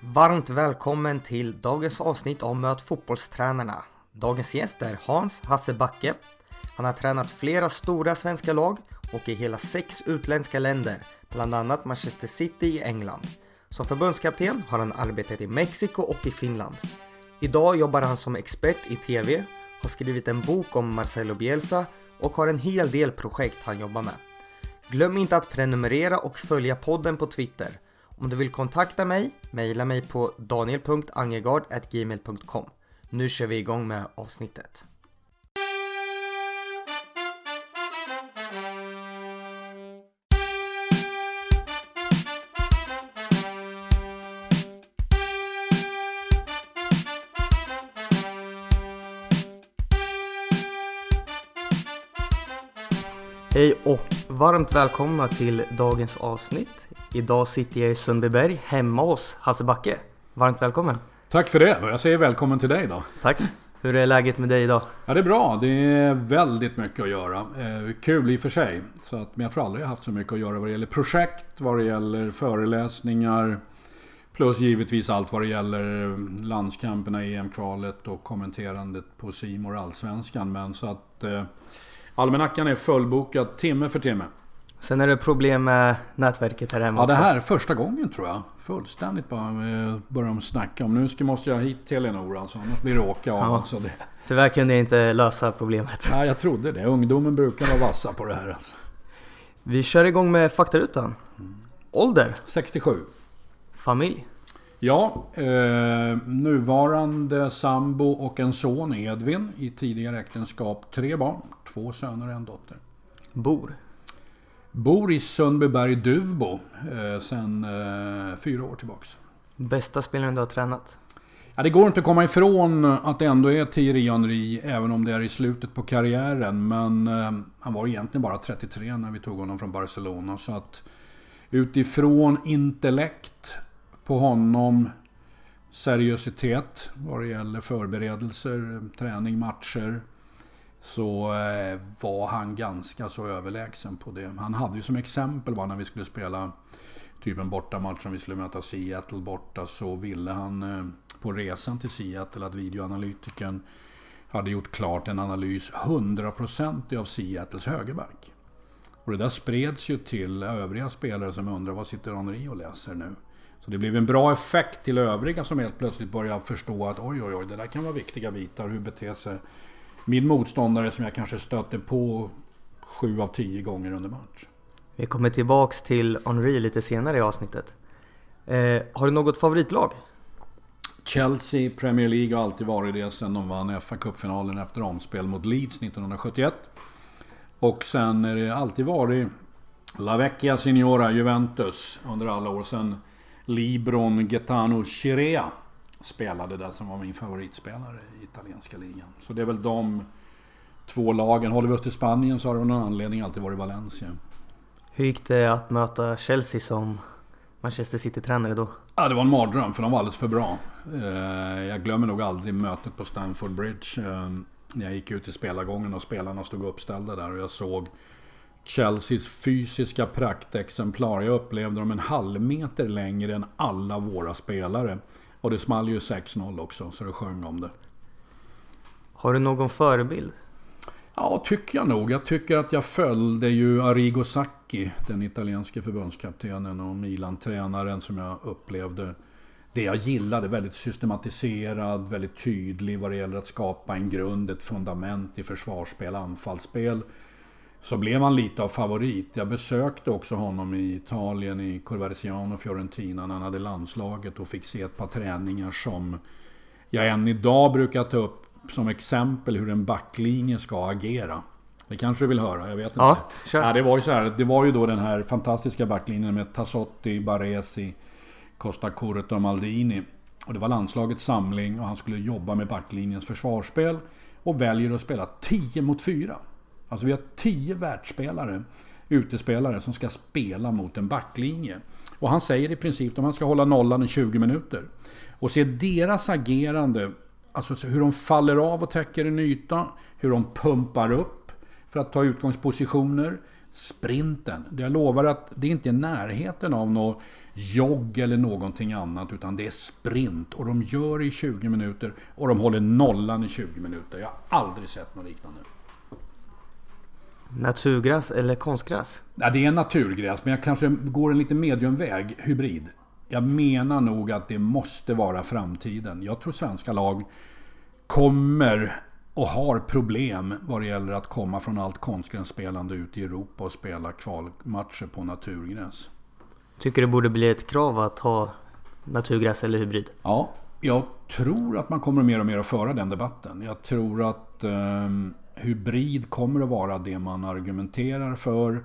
Varmt välkommen till dagens avsnitt av Möt fotbollstränarna. Dagens gäst är Hans Hasse Backe. Han har tränat flera stora svenska lag och i hela sex utländska länder, bland annat Manchester City i England. Som förbundskapten har han arbetat i Mexiko och i Finland. Idag jobbar han som expert i TV, har skrivit en bok om Marcelo Bielsa och har en hel del projekt han jobbar med. Glöm inte att prenumerera och följa podden på Twitter. Om du vill kontakta mig, mejla mig på daniel.angegard.gmail.com. Nu kör vi igång med avsnittet. Hej och varmt välkomna till dagens avsnitt. Idag sitter jag i Sundbyberg hemma hos Hasse Backe. Varmt välkommen! Tack för det jag säger välkommen till dig då. Tack! Hur är läget med dig idag? Ja det är bra. Det är väldigt mycket att göra. Eh, kul i och för sig. Så att, men jag tror aldrig jag haft så mycket att göra vad det gäller projekt, vad det gäller föreläsningar. Plus givetvis allt vad det gäller landskamperna, EM-kvalet och kommenterandet på Simor Allsvenskan. Men så att eh, almanackan är fullbokad timme för timme. Sen är det problem med nätverket här hemma Ja, det också. här är första gången tror jag. Fullständigt bara eh, börjar de snacka om. Nu ska, måste jag hit till Eleonora alltså, annars blir det åka av. Ja. Alltså det. Tyvärr kunde jag inte lösa problemet. Ja, jag trodde det. Ungdomen brukar vara vassa på det här alltså. Vi kör igång med faktarutan. Ålder? 67. Familj? Ja, eh, nuvarande sambo och en son Edvin. I tidigare äktenskap tre barn. Två söner och en dotter. Bor? Bor i Sundbyberg Duvbo eh, sen eh, fyra år tillbaks. Bästa spelaren du har tränat? Ja, det går inte att komma ifrån att det ändå är Thierry Henry, även om det är i slutet på karriären. Men eh, han var egentligen bara 33 när vi tog honom från Barcelona. Så att utifrån intellekt på honom, seriositet vad det gäller förberedelser, träning, matcher. Så eh, var han ganska så överlägsen på det. Han hade ju som exempel var när vi skulle spela typ en bortamatch som vi skulle möta Seattle borta så ville han eh, på resan till Seattle att videoanalytikern hade gjort klart en analys 100% av Seattles högerback. Och det där spreds ju till övriga spelare som undrar vad sitter Henri och läser nu? Så det blev en bra effekt till övriga som helt plötsligt började förstå att oj oj oj det där kan vara viktiga bitar. Hur beter sig min motståndare som jag kanske stöter på sju av tio gånger under match. Vi kommer tillbaks till Henri lite senare i avsnittet. Eh, har du något favoritlag? Chelsea Premier League har alltid varit det sen de vann fa Cup-finalen efter omspel mot Leeds 1971. Och sen är det alltid varit La Vecchia Signora Juventus under alla år sedan Libron Gaetano Chirea spelade där som var min favoritspelare i italienska ligan. Så det är väl de två lagen. Håller vi oss till Spanien så har det av någon anledning alltid varit Valencia. Hur gick det att möta Chelsea som Manchester City-tränare då? Ja, det var en mardröm för de var alldeles för bra. Eh, Jag glömmer nog aldrig mötet på Stamford Bridge. eh, När jag gick ut i spelargången och spelarna stod uppställda där och jag såg Chelseas fysiska praktexemplar. Jag upplevde dem en halv meter längre än alla våra spelare. Och det small ju 6-0 också, så det sjöng om det. Har du någon förebild? Ja, tycker jag nog. Jag tycker att jag följde ju Arrigo Sacchi, den italienske förbundskaptenen och Milan-tränaren som jag upplevde det jag gillade. Väldigt systematiserad, väldigt tydlig vad det gäller att skapa en grund, ett fundament i försvarsspel, anfallsspel. Så blev han lite av favorit. Jag besökte också honom i Italien, i Corverciano och Fiorentina när han hade landslaget och fick se ett par träningar som jag än idag brukar ta upp som exempel hur en backlinje ska agera. Det kanske du vill höra? Jag vet inte. Ja. Ja, det var ju så här. Det var ju då den här fantastiska backlinjen med Tassotti, Baresi, Costa Curta och Maldini. Och det var landslagets samling och han skulle jobba med backlinjens försvarsspel. Och väljer att spela 10 mot 4. Alltså vi har tio världsspelare, utespelare, som ska spela mot en backlinje. Och han säger i princip att man ska hålla nollan i 20 minuter. Och se deras agerande, alltså hur de faller av och täcker en yta, hur de pumpar upp för att ta utgångspositioner. sprinten. Jag lovar att det inte är närheten av något jogg eller någonting annat utan det är sprint och de gör det i 20 minuter och de håller nollan i 20 minuter. Jag har aldrig sett något liknande. Naturgräs eller konstgräs? Ja, det är naturgräs men jag kanske går en lite mediumväg, hybrid. Jag menar nog att det måste vara framtiden. Jag tror svenska lag kommer och har problem vad det gäller att komma från allt konstgrässpelande ut i Europa och spela kvalmatcher på naturgräs. Tycker det borde bli ett krav att ha naturgräs eller hybrid? Ja, jag tror att man kommer mer och mer att föra den debatten. Jag tror att eh, hybrid kommer att vara det man argumenterar för.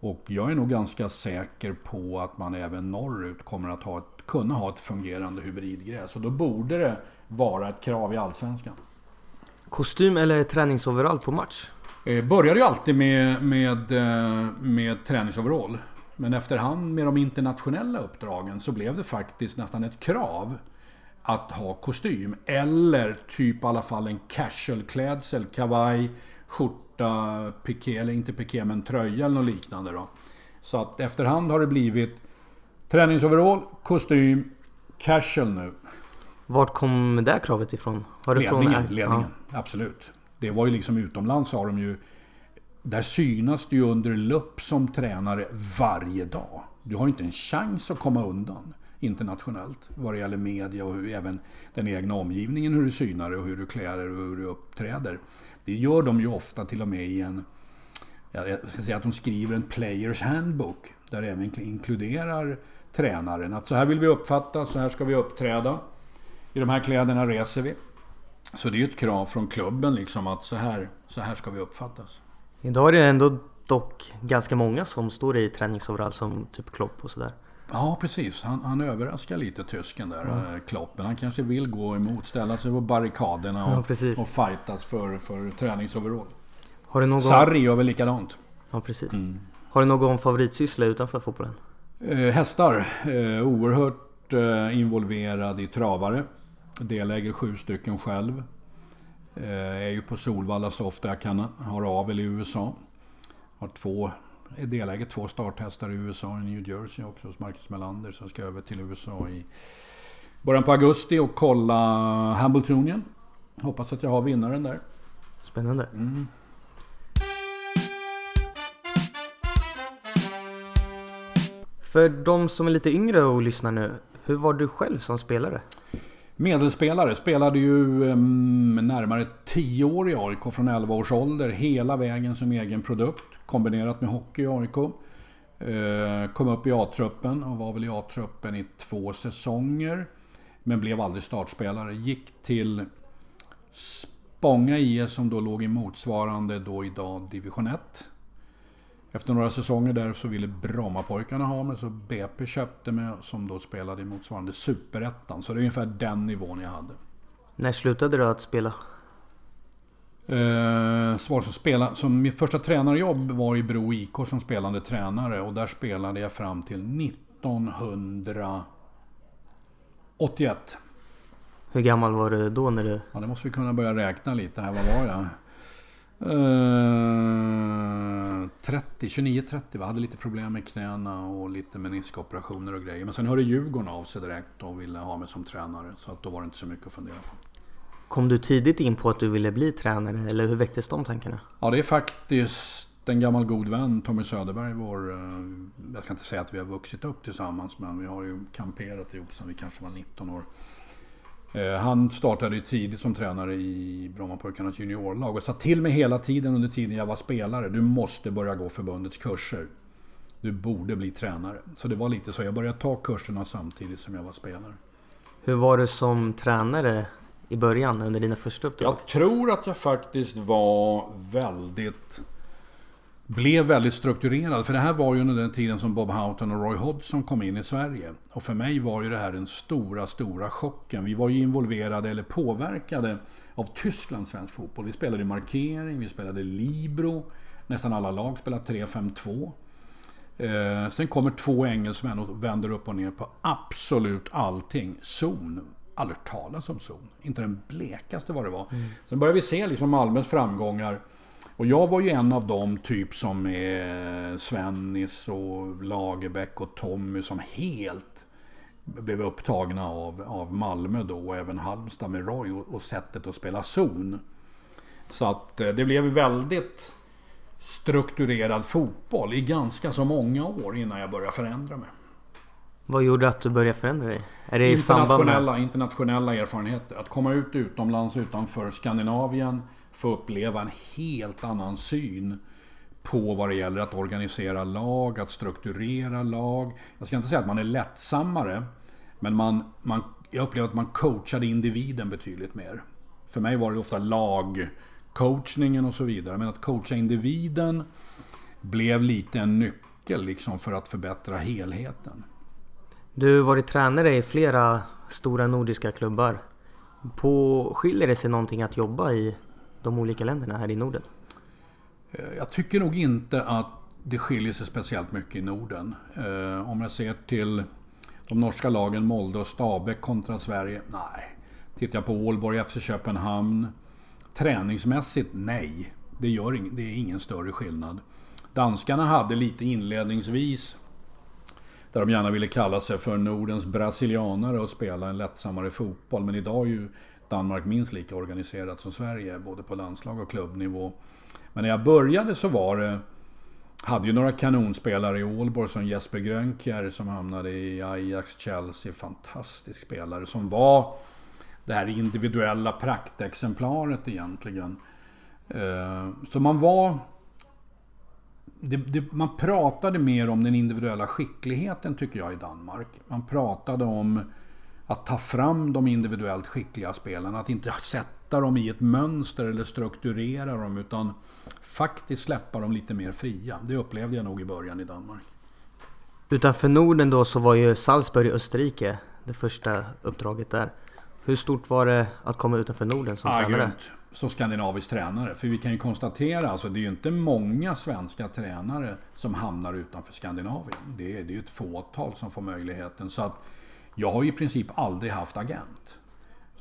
Och jag är nog ganska säker på att man även norrut kommer att ha ett, kunna ha ett fungerande hybridgräs. Och då borde det vara ett krav i Allsvenskan. Kostym eller träningsoverall på match? Eh, började ju alltid med, med, eh, med träningsoverall. Men efterhand med de internationella uppdragen så blev det faktiskt nästan ett krav att ha kostym. Eller typ i alla fall en casual klädsel, kavaj, skjorta, piké, eller inte piké men tröja eller något liknande då. Så att efterhand har det blivit träningsoverall, kostym, casual nu. Vart kom det kravet ifrån? Var det ledningen, från... ledningen. Ja. absolut. Det var ju liksom utomlands har de ju... Där synas du ju under lupp som tränare varje dag. Du har inte en chans att komma undan internationellt vad det gäller media och hur, även den egna omgivningen, hur du synar och hur du klär dig och hur du uppträder. Det gör de ju ofta till och med i en, jag ska säga att de skriver en players handbook där det även inkluderar tränaren. Att så här vill vi uppfatta, så här ska vi uppträda. I de här kläderna reser vi. Så det är ju ett krav från klubben liksom att så här, så här ska vi uppfattas. Idag är det ändå dock ganska många som står i träningsoverall som typ Klopp och sådär. Ja, precis. Han, han överraskar lite tysken där, mm. Klopp. Men han kanske vill gå emot, ställa sig på barrikaderna och, ja, och fightas för, för träningsoverall. Har du någon... Sarri gör väl likadant. Ja, precis. Mm. Har du någon favoritsyssla utanför fotbollen? Eh, hästar. Eh, oerhört eh, involverad i travare. Deläger sju stycken själv. Eh, är ju på Solvalla så ofta jag kan. Har avel i USA. Har två är delägare två starthästar i USA, i New Jersey också hos Marcus Melander. Jag ska över till USA i början på augusti och kolla Hambletonian. Hoppas att jag har vinnaren där. Spännande. Mm. För de som är lite yngre och lyssnar nu, hur var du själv som spelare? Medelspelare, spelade ju um, närmare 10 år i AIK från 11 års ålder. Hela vägen som egen produkt kombinerat med hockey i AIK. Eh, kom upp i A-truppen och var väl i A-truppen i två säsonger. Men blev aldrig startspelare. Gick till Spånga IS som då låg i motsvarande då idag division 1. Efter några säsonger där så ville Brommapojkarna ha mig, så BP köpte mig som då spelade i motsvarande Superettan. Så det är ungefär den nivån jag hade. När slutade du att spela? Eh, som, spela, som mitt första tränarjobb var i Bro IK som spelande tränare och där spelade jag fram till 1981. Hur gammal var du då när du... Ja, det måste vi kunna börja räkna lite här. Vad var jag? 30, 29-30. Vi hade lite problem med knäna och lite meniskoperationer och grejer. Men sen hörde Djurgården av sig direkt och ville ha mig som tränare. Så att då var det inte så mycket att fundera på. Kom du tidigt in på att du ville bli tränare eller hur väcktes de tankarna? Ja, det är faktiskt en gammal god vän, Tommy Söderberg, vår... Eh, jag kan inte säga att vi har vuxit upp tillsammans, men vi har ju kamperat ihop sedan vi kanske var 19 år. Eh, han startade tidigt som tränare i Brommapojkarnas juniorlag och sa till mig hela tiden under tiden jag var spelare. Du måste börja gå förbundets kurser. Du borde bli tränare. Så det var lite så. Jag började ta kurserna samtidigt som jag var spelare. Hur var du som tränare i början under dina första uppdrag? Jag tror att jag faktiskt var väldigt blev väldigt strukturerad. För det här var ju under den tiden som Bob Houghton och Roy Hodgson kom in i Sverige. Och för mig var ju det här den stora, stora chocken. Vi var ju involverade eller påverkade av Tyskland svensk fotboll. Vi spelade markering, vi spelade libero. Nästan alla lag spelade 3-5-2. Eh, sen kommer två engelsmän och vänder upp och ner på absolut allting. Zon. Aldrig talas om zon. Inte den blekaste vad det var. Mm. Sen började vi se liksom Malmös framgångar Och jag var ju en av dem, typ som är Svennis och Lagerbäck och Tommy som helt blev upptagna av, av Malmö då och även Halmstad med Roy och, och sättet att spela zon. Så att eh, det blev väldigt strukturerad fotboll i ganska så många år innan jag började förändra mig. Vad gjorde att du började förändra dig? Är det internationella, med... internationella erfarenheter. Att komma ut utomlands utanför Skandinavien. Få uppleva en helt annan syn på vad det gäller att organisera lag, att strukturera lag. Jag ska inte säga att man är lättsammare. Men man, man, jag upplevde att man coachade individen betydligt mer. För mig var det ofta lagcoachningen och så vidare. Men att coacha individen blev lite en nyckel liksom för att förbättra helheten. Du har varit tränare i flera stora nordiska klubbar. På, skiljer det sig någonting att jobba i de olika länderna här i Norden? Eh, jag tycker nog inte att det skiljer sig speciellt mycket i Norden. Eh, om jag ser till de norska lagen Molde och Stabäck kontra Sverige? Nej. Tittar jag på Ålborg, FC Köpenhamn. Träningsmässigt? Nej. Det, gör ing, det är ingen större skillnad. Danskarna hade lite inledningsvis där de gärna ville kalla sig för Nordens brasilianare och spela en lättsammare fotboll. Men idag är ju Danmark minst lika organiserat som Sverige, både på landslag och klubbnivå. Men när jag började så var det... Hade ju några kanonspelare i Ålborg som Jesper Grönkjær som hamnade i Ajax, Chelsea. Fantastisk spelare som var det här individuella praktexemplaret egentligen. Eh, så man var det, det, man pratade mer om den individuella skickligheten tycker jag i Danmark. Man pratade om att ta fram de individuellt skickliga spelarna. Att inte sätta dem i ett mönster eller strukturera dem utan faktiskt släppa dem lite mer fria. Det upplevde jag nog i början i Danmark. Utanför Norden då så var ju Salzburg i Österrike det första uppdraget där. Hur stort var det att komma utanför Norden som ah, tränare? Grymt som skandinavisk tränare. För vi kan ju konstatera, alltså det är ju inte många svenska tränare som hamnar utanför Skandinavien. Det är, det är ju ett fåtal som får möjligheten. Så att jag har ju i princip aldrig haft agent.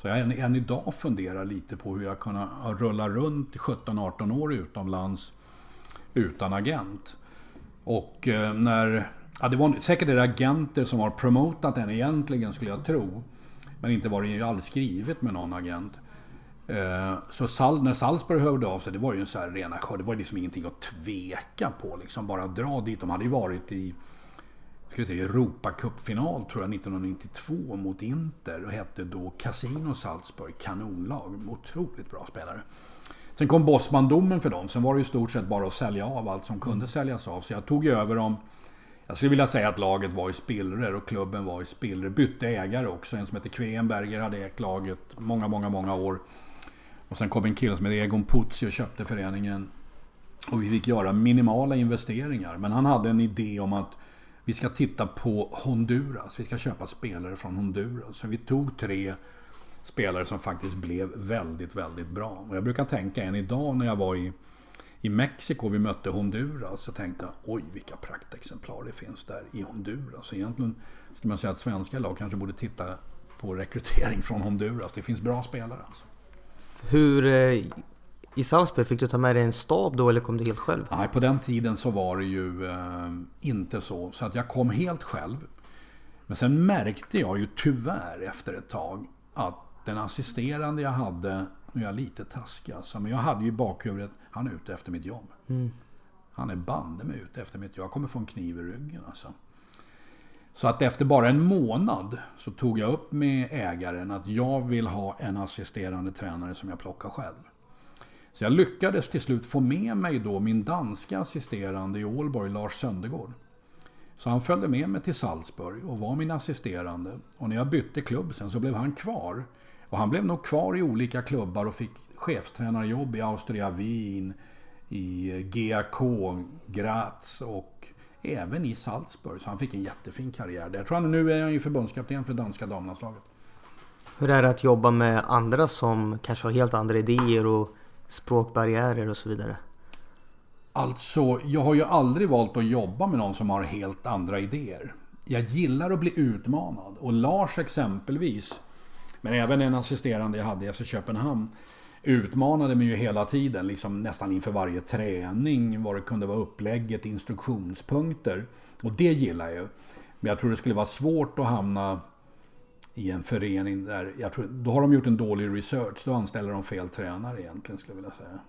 Så jag än, än idag funderar lite på hur jag kan rulla runt 17-18 år utomlands utan agent. Och eh, när... Ja, det var säkert det agenter som har promotat den egentligen skulle jag tro. Men inte var det ju alls skrivet med någon agent. Eh, så Sal när Salzburg hörde av sig, det var ju en så här rena Det var liksom ingenting att tveka på. Liksom bara dra dit. De hade ju varit i Europacupfinal tror jag 1992 mot Inter och hette då Casino Salzburg. Kanonlag. Otroligt bra spelare. Sen kom Bosman-domen för dem. Sen var det i stort sett bara att sälja av allt som kunde säljas av. Så jag tog över dem. Jag skulle vilja säga att laget var i spillror och klubben var i spillror. Bytte ägare också. En som heter Kvenberger hade ägt laget många, många, många år. Och sen kom en kille som hette Egon Putzi och köpte föreningen. Och vi fick göra minimala investeringar. Men han hade en idé om att vi ska titta på Honduras. Vi ska köpa spelare från Honduras. Så vi tog tre spelare som faktiskt blev väldigt, väldigt bra. Och jag brukar tänka än idag när jag var i, i Mexiko och vi mötte Honduras. Så tänkte jag, oj vilka praktexemplar det finns där i Honduras. Så egentligen skulle man säga att svenska lag kanske borde titta på rekrytering från Honduras. Det finns bra spelare alltså. Hur... Eh, I Salzburg, fick du ta med dig en stab då eller kom du helt själv? Nej, på den tiden så var det ju eh, inte så. Så att jag kom helt själv. Men sen märkte jag ju tyvärr efter ett tag att den assisterande jag hade, nu är jag lite taskig alltså, men jag hade ju i bakhuvudet, han är ute efter mitt jobb. Mm. Han är bande mig ute efter mitt jobb. Jag kommer få en kniv i ryggen alltså. Så att efter bara en månad så tog jag upp med ägaren att jag vill ha en assisterande tränare som jag plockar själv. Så jag lyckades till slut få med mig då min danska assisterande i Ålborg, Lars Söndergård. Så han följde med mig till Salzburg och var min assisterande. Och när jag bytte klubb sen så blev han kvar. Och han blev nog kvar i olika klubbar och fick chefstränarjobb i Austria Wien, i GAK, Graz och Även i Salzburg. Så han fick en jättefin karriär där. Jag tror han nu är han ju förbundskapten för danska damlandslaget. Hur är det att jobba med andra som kanske har helt andra idéer och språkbarriärer och så vidare? Alltså, jag har ju aldrig valt att jobba med någon som har helt andra idéer. Jag gillar att bli utmanad. Och Lars exempelvis, men även en assisterande jag hade i FC Köpenhamn, utmanade mig ju hela tiden, liksom nästan inför varje träning, vad det kunde vara upplägget, instruktionspunkter. Och det gillar jag ju. Men jag tror det skulle vara svårt att hamna i en förening där, jag tror, då har de gjort en dålig research, då anställer de fel tränare egentligen skulle jag vilja säga.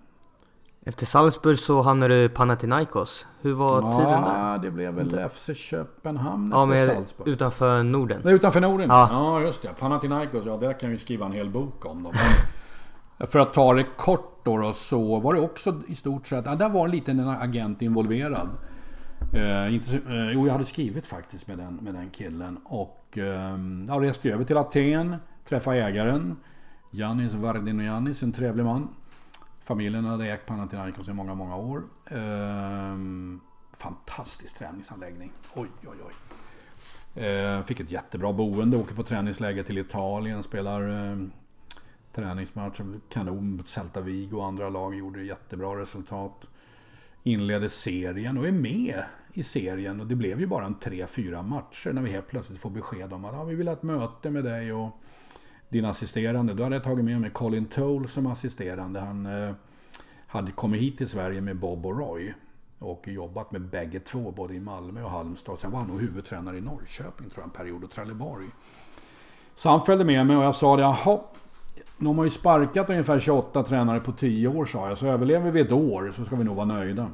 Efter Salzburg så hamnade du i Panathinaikos. Hur var ja, tiden där? Det blev väl FC Köpenhamn ja, men Salzburg. utanför Norden. Nej, utanför Norden? Ja. ja, just det. Panathinaikos, ja där kan vi skriva en hel bok om. Dem. För att ta det kort då, då, så var det också i stort sett, ja, där var en liten agent involverad. Eh, inte, eh, jo, jag hade skrivit faktiskt med den, med den killen. Och eh, jag reste över till Aten, träffade ägaren. Janis Vardinojanis, en trevlig man. Familjen hade ägt Panathinaikos i många, många år. Ehm, fantastisk träningsanläggning. Oj, oj, oj. Ehm, fick ett jättebra boende, åker på träningsläger till Italien, spelar ehm, Träningsmatchen. Kanon mot Celta Vigo och andra lag, gjorde jättebra resultat. Inledde serien och är med i serien. Och det blev ju bara en tre, fyra matcher när vi helt plötsligt får besked om att ah, vi vill ha ett möte med dig. och din assisterande. Då hade jag tagit med mig Colin Toll som assisterande. Han eh, hade kommit hit till Sverige med Bob och Roy. Och jobbat med bägge två, både i Malmö och Halmstad. Sen var han nog huvudtränare i Norrköping tror jag en period och Trelleborg. Så han följde med mig och jag sa det, jaha. De har ju sparkat ungefär 28 tränare på 10 år sa jag. Så överlever vi ett år så ska vi nog vara nöjda.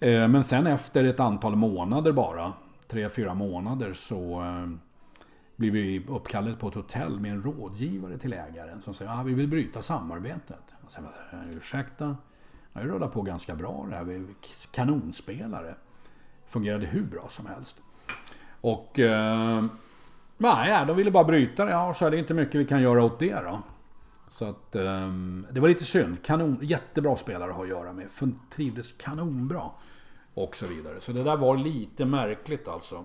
Eh, men sen efter ett antal månader bara, 3-4 månader så eh, blir vi uppkallade på ett hotell med en rådgivare till ägaren som säger att ah, vi vill bryta samarbetet. Jag säger, eh, ursäkta, jag rullar på ganska bra det här. Vi är kanonspelare. Fungerade hur bra som helst. Och eh, nej, de ville bara bryta det. Ja, så är det inte mycket vi kan göra åt det då. Så att eh, det var lite synd. Kanon, jättebra spelare att ha att göra med. Trivdes kanonbra. Och så vidare. Så det där var lite märkligt alltså.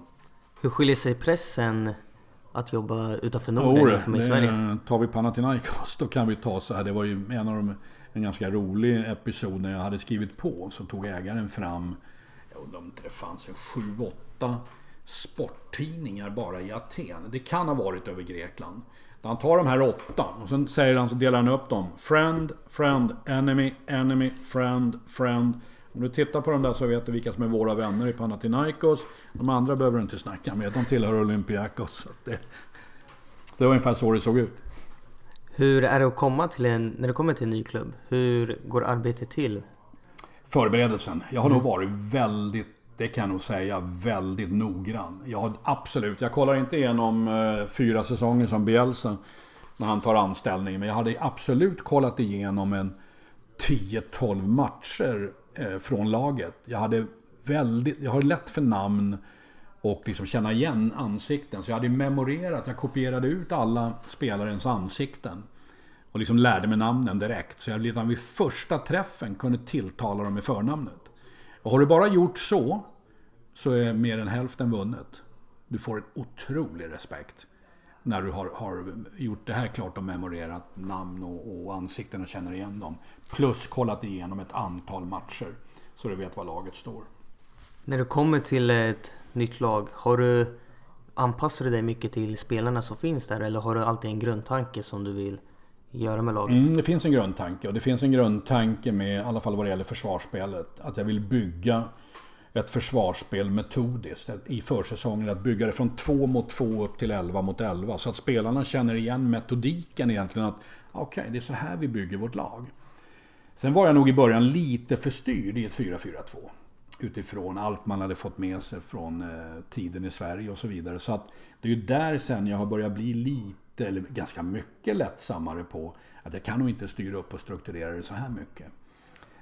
Hur skiljer sig pressen att jobba utanför Norden jämfört med Sverige? Tar vi Panathinaikos då kan vi ta så här. Det var ju en av de, en ganska rolig episod när jag hade skrivit på. Så tog ägaren fram, jag undrar om det fanns en sju, åtta sporttidningar bara i Aten. Det kan ha varit över Grekland. Han tar de här åtta och sen säger han så delar han upp dem. Friend, friend, enemy, enemy, friend, friend. Om du tittar på de där så vet du vilka som är våra vänner i Panathinaikos. De andra behöver du inte snacka med. De tillhör Olympiakos. Så det, det var ungefär så det såg ut. Hur är det att komma till en, när du kommer till en ny klubb? Hur går arbetet till? Förberedelsen. Jag har mm. nog varit väldigt, det kan jag nog säga, väldigt noggrann. Jag har absolut, jag kollar inte igenom eh, fyra säsonger som Bielsa när han tar anställning. Men jag hade absolut kollat igenom en 10-12 matcher eh, från laget. Jag hade väldigt, jag har lätt för namn och liksom känna igen ansikten. Så jag hade memorerat, jag kopierade ut alla spelarens ansikten. Och liksom lärde mig namnen direkt. Så jag redan vid första träffen kunde tilltala dem med förnamnet. Och har du bara gjort så, så är mer än hälften vunnet. Du får en otrolig respekt när du har, har gjort det här klart och memorerat namn och, och ansikten och känner igen dem. Plus kollat igenom ett antal matcher så du vet var laget står. När du kommer till ett nytt lag, har du anpassar du dig mycket till spelarna som finns där eller har du alltid en grundtanke som du vill göra med laget? Mm, det finns en grundtanke och det finns en grundtanke med, i alla fall vad det gäller försvarsspelet, att jag vill bygga ett försvarsspel metodiskt i försäsongen. Att bygga det från 2 mot 2 upp till 11 mot 11. Så att spelarna känner igen metodiken egentligen. att Okej, okay, det är så här vi bygger vårt lag. Sen var jag nog i början lite för styrd i ett 4-4-2. Utifrån allt man hade fått med sig från eh, tiden i Sverige och så vidare. Så att det är ju där sen jag har börjat bli lite, eller ganska mycket lättsammare på att jag kan nog inte styra upp och strukturera det så här mycket.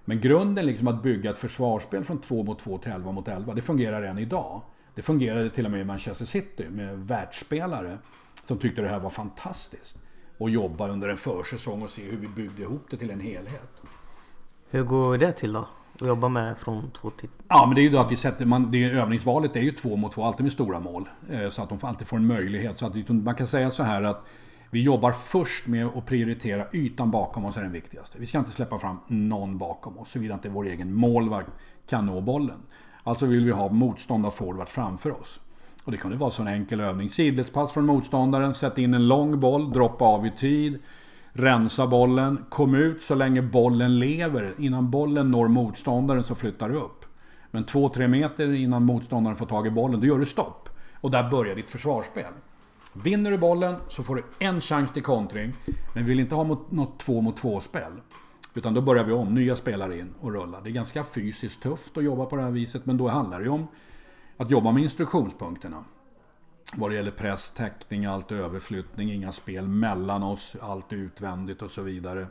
Men grunden liksom att bygga ett försvarsspel från 2 mot 2 till 11 mot 11, det fungerar än idag. Det fungerade till och med i Manchester City med världsspelare som tyckte det här var fantastiskt. Och jobba under en försäsong och se hur vi byggde ihop det till en helhet. Hur går det till då? Att jobba med från två till... Ja, men det är ju då att vi sätter... Man, det är, övningsvalet är ju två mot två, alltid med stora mål. Eh, så att de alltid får en möjlighet. Så att man kan säga så här att vi jobbar först med att prioritera ytan bakom oss är den viktigaste. Vi ska inte släppa fram någon bakom oss, såvida inte vår egen målvakt kan nå bollen. Alltså vill vi ha motståndarforward framför oss. Och det kan ju vara så en enkel övning. Sidledspass från motståndaren, sätta in en lång boll, droppa av i tid rensa bollen, kom ut så länge bollen lever. Innan bollen når motståndaren så flyttar du upp. Men 2-3 meter innan motståndaren får tag i bollen, då gör du stopp. Och där börjar ditt försvarsspel. Vinner du bollen så får du en chans till kontring. Men vi vill inte ha något två mot två spel. Utan då börjar vi om, nya spelare in och rulla. Det är ganska fysiskt tufft att jobba på det här viset. Men då handlar det ju om att jobba med instruktionspunkterna. Vad det gäller press, täckning, allt överflyttning, inga spel mellan oss, allt utvändigt och så vidare.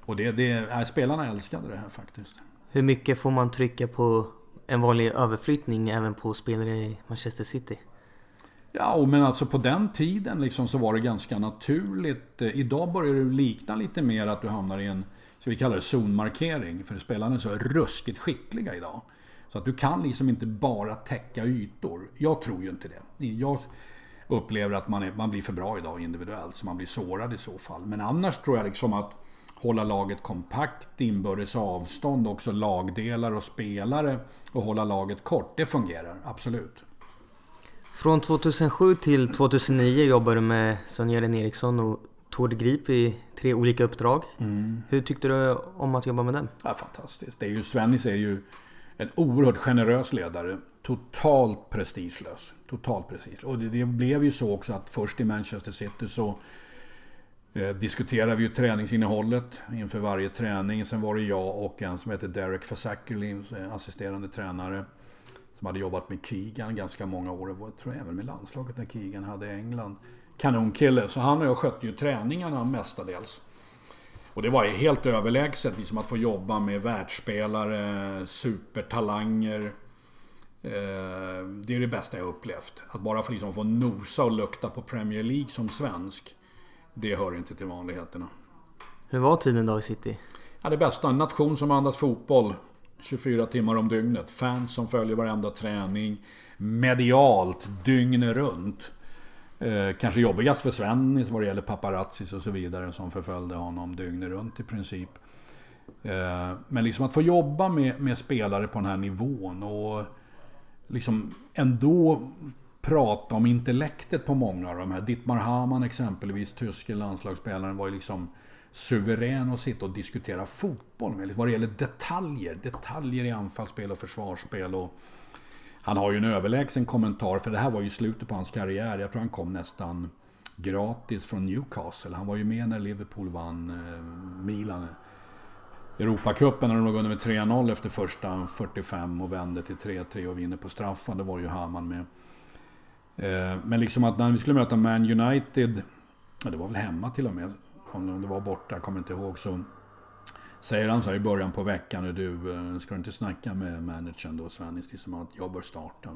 Och det, det är, spelarna älskade det här faktiskt. Hur mycket får man trycka på en vanlig överflyttning även på spelare i Manchester City? Ja, men alltså på den tiden liksom så var det ganska naturligt. Idag börjar det likna lite mer att du hamnar i en, så vi kallar det zonmarkering. För spelarna är så ruskigt skickliga idag. Så att du kan liksom inte bara täcka ytor. Jag tror ju inte det. Jag upplever att man, är, man blir för bra idag individuellt, så man blir sårad i så fall. Men annars tror jag liksom att hålla laget kompakt, inbördes avstånd, också lagdelar och spelare och hålla laget kort. Det fungerar, absolut. Från 2007 till 2009 jobbade du med Sonja Eriksson och Tord Grip i tre olika uppdrag. Mm. Hur tyckte du om att jobba med dem? Ja, fantastiskt. Det är ju, Svennis är ju en oerhört generös ledare. Totalt prestigelös. Totalt prestigelös. Och det, det, blev ju så också att först i Manchester City så eh, diskuterade vi ju träningsinnehållet inför varje träning. Sen var det jag och en som heter Derek Fasakerlin, assisterande tränare. Som hade jobbat med Keegan ganska många år. Jag tror även med landslaget när Keegan hade England. Kanonkille. Så han och jag skötte ju träningarna mestadels. Och det var ju helt överlägset liksom att få jobba med världsspelare, supertalanger. Eh, det är det bästa jag upplevt. Att bara få, liksom få nosa och lukta på Premier League som svensk. Det hör inte till vanligheterna. Hur var tiden då i City? Ja, det bästa. En nation som andas fotboll 24 timmar om dygnet. Fans som följer varenda träning. Medialt, dygnet runt. Eh, kanske jobbigast för Svennis vad det gäller paparazzis och så vidare som förföljde honom dygnet runt i princip. Eh, men liksom att få jobba med, med, spelare på den här nivån och liksom ändå prata om intellektet på många av de här. Dittmar Hamann exempelvis, tyske landslagsspelaren, var ju liksom suverän att sitta och diskutera fotboll med. Vad det gäller detaljer. Detaljer i anfallsspel och försvarsspel. Och han har ju en överlägsen kommentar, för det här var ju slutet på hans karriär. Jag tror han kom nästan gratis från Newcastle. Han var ju med när Liverpool vann eh, Milan. Eh, Europacupen när de låg under med 3-0 efter första 45 och vände till 3-3 och vinner på straffar. Det var ju Hamman med. Eh, men liksom att när vi skulle möta Man United, ja, det var väl hemma till och med, om det var borta, jag kommer inte ihåg. Så säger han så här i början på veckan, du, eh, ska du inte snacka med managern då, Svennis, som att jag bör starta.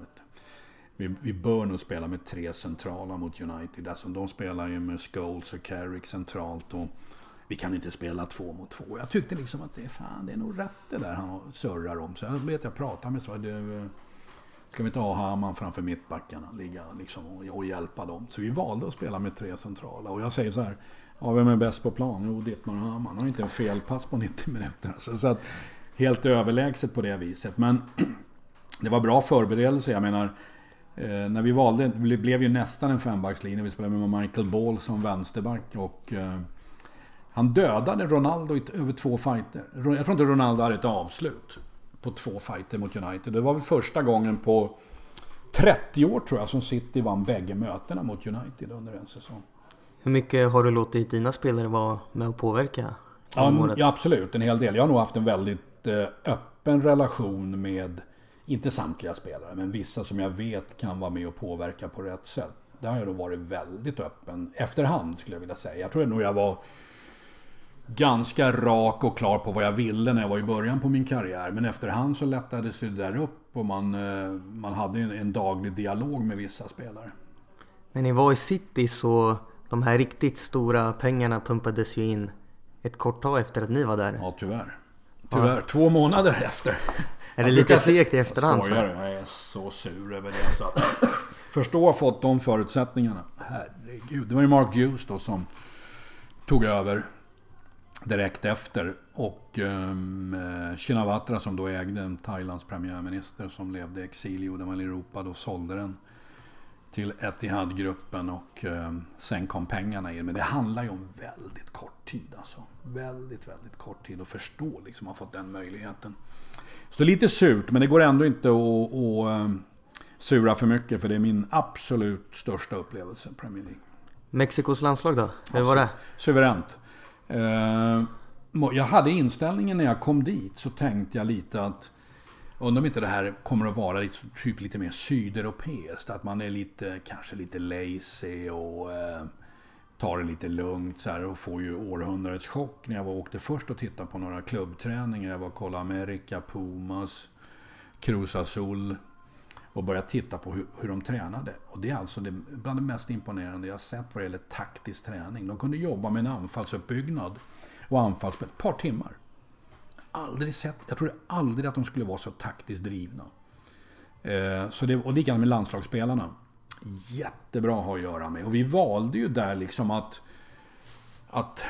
Vi, vi bör nog spela med tre centrala mot United. Alltså, de spelar ju med Scholes och Carrick centralt. Och vi kan inte spela två mot två. Jag tyckte liksom att det är fan, det är nog rätt det där han surrar om. Så jag vet jag pratar med så du, eh, Ska vi inte ha Haman framför mittbackarna, ligga liksom och, och hjälpa dem. Så vi valde att spela med tre centrala. Och jag säger så här, Ja, vem är bäst på plan? Jo, Dietmar Hamann. Han har inte en felpass på 90 minuter. Alltså, så att, helt överlägset på det viset. Men det var bra förberedelse. Jag menar, eh, när vi valde, det blev ju nästan en fembackslinje. Vi spelade med Michael Ball som vänsterback. Och, eh, han dödade Ronaldo i, över två fighter. Jag tror inte Ronaldo hade ett avslut på två fighter mot United. Det var väl första gången på 30 år tror jag som City vann bägge mötena mot United under en säsong. Hur mycket har du låtit dina spelare vara med och påverka? Ja, ja, absolut, en hel del. Jag har nog haft en väldigt eh, öppen relation med, inte samtliga spelare, men vissa som jag vet kan vara med och påverka på rätt sätt. Där har jag nog varit väldigt öppen efterhand skulle jag vilja säga. Jag tror nog jag var ganska rak och klar på vad jag ville när jag var i början på min karriär. Men efterhand så lättades det där upp och man, eh, man hade en daglig dialog med vissa spelare. När ni var i City så de här riktigt stora pengarna pumpades ju in ett kort tag efter att ni var där. Ja, tyvärr. Tyvärr. Ja. Två månader efter. Är det lite segt i efterhand? Jag skojar, jag är så sur över det. Så att förstå ha fått de förutsättningarna. Herregud. Det var ju Mark Hughes då som tog över direkt efter. Och um, Shinawatra som då ägde en Thailands premiärminister som levde i exil, i Europa, då sålde den till Etihad-gruppen och eh, sen kom pengarna in. Men det handlar ju om väldigt kort tid alltså. Väldigt, väldigt kort tid att förstå liksom ha fått den möjligheten. Så det är lite surt, men det går ändå inte att, att eh, sura för mycket för det är min absolut största upplevelse Premier League. Mexikos landslag då? Hur var det? Suveränt. Eh, jag hade inställningen när jag kom dit så tänkte jag lite att Undrar om inte det här kommer att vara lite, typ lite mer sydeuropeiskt. Att man är lite, kanske lite lazy och eh, tar det lite lugnt så här, och får ju århundradets chock. När jag var, åkte först och tittade på några klubbträningar. Jag var och kollade America, Pumas, Cruz Azul. Och började titta på hur, hur de tränade. Och det är alltså det, bland det mest imponerande jag sett vad det gäller taktisk träning. De kunde jobba med en anfallsuppbyggnad och anfallsspel ett par timmar aldrig sett, jag trodde aldrig att de skulle vara så taktiskt drivna. Eh, så det, och likadant med landslagsspelarna. Jättebra att ha att göra med. Och vi valde ju där liksom att, att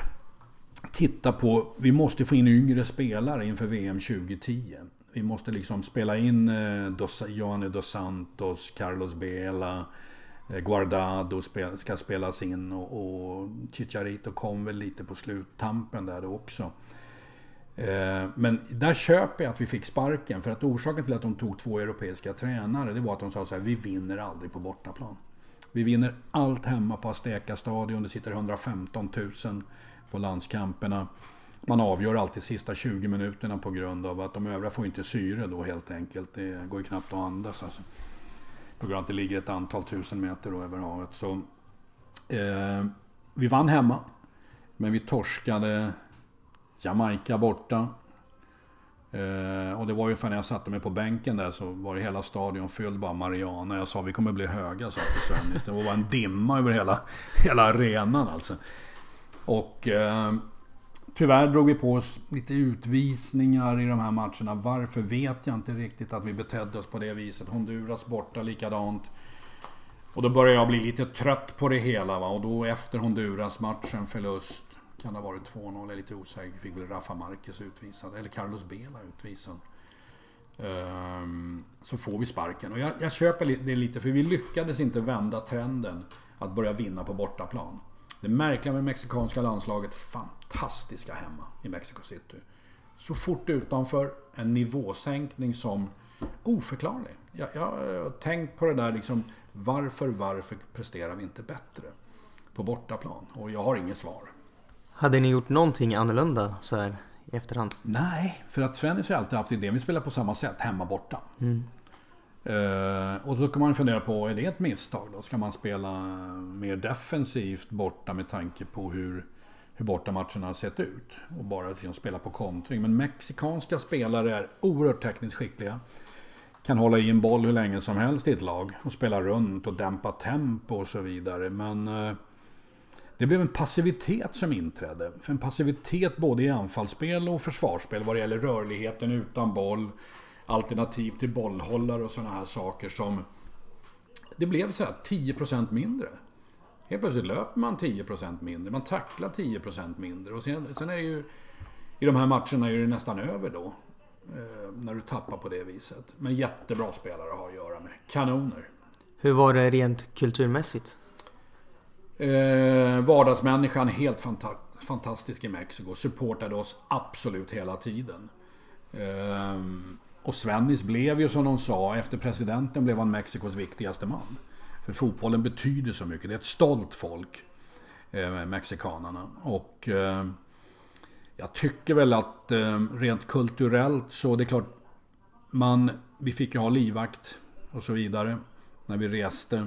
titta på, vi måste få in yngre spelare inför VM 2010. Vi måste liksom spela in eh, Dos, Johanne dos Santos, Carlos Bela, eh, Guardado spel, ska spelas in och, och Chicharito kom väl lite på sluttampen där då också. Eh, men där köper jag att vi fick sparken. För att orsaken till att de tog två europeiska tränare, det var att de sa så här, vi vinner aldrig på bortaplan. Vi vinner allt hemma på Azteca stadion. Det sitter 115 000 på landskamperna. Man avgör alltid sista 20 minuterna på grund av att de övriga får inte syre då helt enkelt. Det går ju knappt att andas alltså. På grund av att det ligger ett antal tusen meter över havet. Så, eh, vi vann hemma. Men vi torskade Jamaica borta. Eh, och det var ju för när jag satte mig på bänken där så var ju hela stadion fylld bara Mariana. Jag sa vi kommer bli höga, sa till Svennis. Det var bara en dimma över hela, hela arenan alltså. Och eh, tyvärr drog vi på oss lite utvisningar i de här matcherna. Varför vet jag inte riktigt att vi betedde oss på det viset. Honduras borta likadant. Och då började jag bli lite trött på det hela. Va? Och då efter Honduras matchen förlust kan det ha varit 2-0, jag är lite osäker. Fick väl Rafa Marquez utvisad, eller Carlos Bela utvisad. Um, så får vi sparken. Och jag, jag köper det lite, för vi lyckades inte vända trenden att börja vinna på bortaplan. Det märkliga med mexikanska landslaget, fantastiska hemma i Mexico City. Så fort utanför, en nivåsänkning som oförklarlig. Jag, jag har tänkt på det där liksom, varför, varför presterar vi inte bättre på bortaplan? Och jag har inget svar. Hade ni gjort någonting annorlunda så här i efterhand? Nej, för att Svennis har alltid haft idén. Vi spelar på samma sätt, hemma borta. Mm. Uh, och då kan man fundera på, är det ett misstag då? Ska man spela mer defensivt borta med tanke på hur, hur bortamatcherna har sett ut? Och bara liksom spela på kontring. Men mexikanska spelare är oerhört tekniskt skickliga. Kan hålla i en boll hur länge som helst i ett lag. Och spela runt och dämpa tempo och så vidare. Men uh, det blev en passivitet som inträdde. För en passivitet både i anfallsspel och försvarsspel vad det gäller rörligheten utan boll, alternativ till bollhållare och sådana här saker som... Det blev så här 10% mindre. Helt plötsligt löper man 10% mindre, man tacklar 10% mindre. Och sen, sen är det ju... I de här matcherna är det nästan över då. Eh, när du tappar på det viset. Men jättebra spelare att ha att göra med. Kanoner. Hur var det rent kulturmässigt? Eh, vardagsmänniskan helt fanta fantastisk i Mexiko. Supportade oss absolut hela tiden. Eh, och Svennis blev ju som de sa, efter presidenten blev han Mexikos viktigaste man. För fotbollen betyder så mycket. Det är ett stolt folk, eh, mexikanerna. Och eh, jag tycker väl att eh, rent kulturellt så, det är klart, man, vi fick ju ha livvakt och så vidare när vi reste.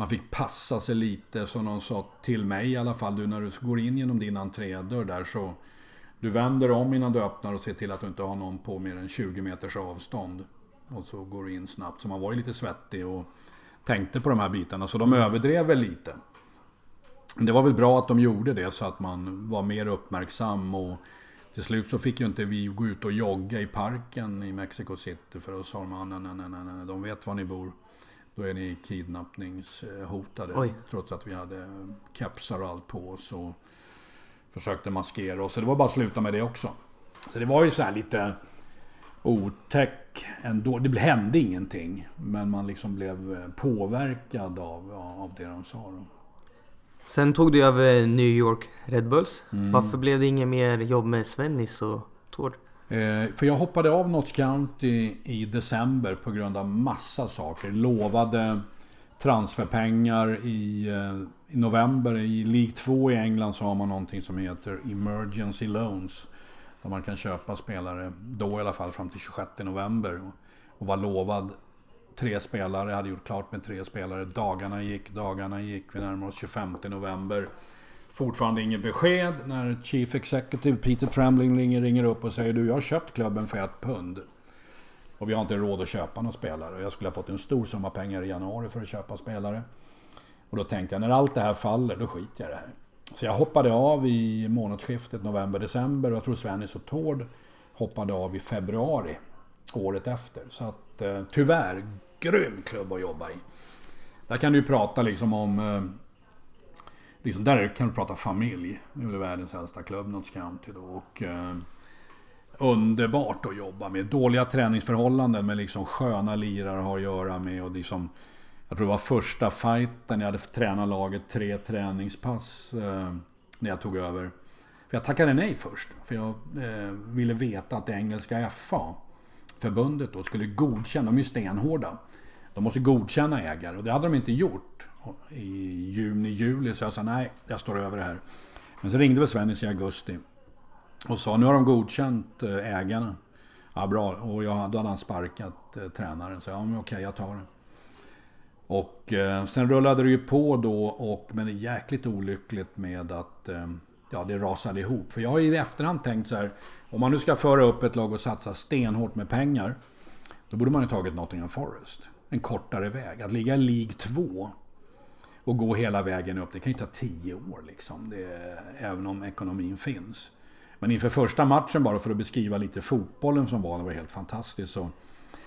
Man fick passa sig lite, som någon sa till mig i alla fall. Du, när du går in genom din entrédörr där så... Du vänder om innan du öppnar och ser till att du inte har någon på mer än 20 meters avstånd. Och så går du in snabbt. Så man var ju lite svettig och tänkte på de här bitarna. Så de överdrev väl lite. Det var väl bra att de gjorde det så att man var mer uppmärksam. Och till slut så fick ju inte vi gå ut och jogga i parken i Mexico City. För då sa de, ah, nej, nej, nej, nej, de vet var ni bor. Då är ni kidnappningshotade. Oj. Trots att vi hade kepsar och allt på oss. Och försökte maskera oss. Så det var bara att sluta med det också. Så det var ju så här lite... otäck ändå. Det hände ingenting. Men man liksom blev eh, påverkad av, av det de sa. Då. Sen tog du över New York Red Bulls. Mm. Varför blev det inget mer jobb med Svennis och Tord? Eh, för jag hoppade av Notts County i december på grund av massa saker. Lovade transferpengar i, eh, i november. I League 2 i England så har man någonting som heter Emergency Loans. Där man kan köpa spelare, då i alla fall fram till 26 november. Och var lovad tre spelare, hade gjort klart med tre spelare. Dagarna gick, dagarna gick. Vi närmar oss 25 november. Fortfarande inget besked när Chief Executive Peter Trembling ringer, ringer upp och säger du, jag har köpt klubben för ett pund. Och vi har inte råd att köpa några spelare. Jag skulle ha fått en stor summa pengar i januari för att köpa spelare. Och då tänkte jag, när allt det här faller, då skiter jag i det här. Så jag hoppade av i månadsskiftet november-december och jag tror Svennis och Tord hoppade av i februari året efter. Så att eh, tyvärr, grym klubb att jobba i. Där kan du ju prata liksom om... Eh, Liksom där kan du prata familj. Det är väl världens äldsta klubb, Notts County då. Och, eh, underbart att jobba med. Dåliga träningsförhållanden men liksom sköna lirare att ha att göra med. Och liksom, jag tror det var första fighten jag hade tränat laget tre träningspass eh, när jag tog över. För jag tackade nej först. För jag eh, ville veta att det engelska FA, förbundet då, skulle godkänna. De är ju stenhårda. De måste godkänna ägare och det hade de inte gjort i juni, juli. Så jag sa nej, jag står över det här. Men så ringde väl Svennis i augusti och sa nu har de godkänt eh, ägarna. Ja bra, och jag, då hade han sparkat eh, tränaren. Så ja men okej, jag tar det. Och eh, sen rullade det ju på då, och, men det är jäkligt olyckligt med att eh, ja, det rasade ihop. För jag har i efterhand tänkt så här, om man nu ska föra upp ett lag och satsa stenhårt med pengar, då borde man ju tagit Nottingham Forest. En kortare väg. Att ligga i League 2 och gå hela vägen upp, det kan ju ta 10 år liksom. Det, även om ekonomin finns. Men inför första matchen, bara för att beskriva lite fotbollen som var, det var helt fantastiskt. Så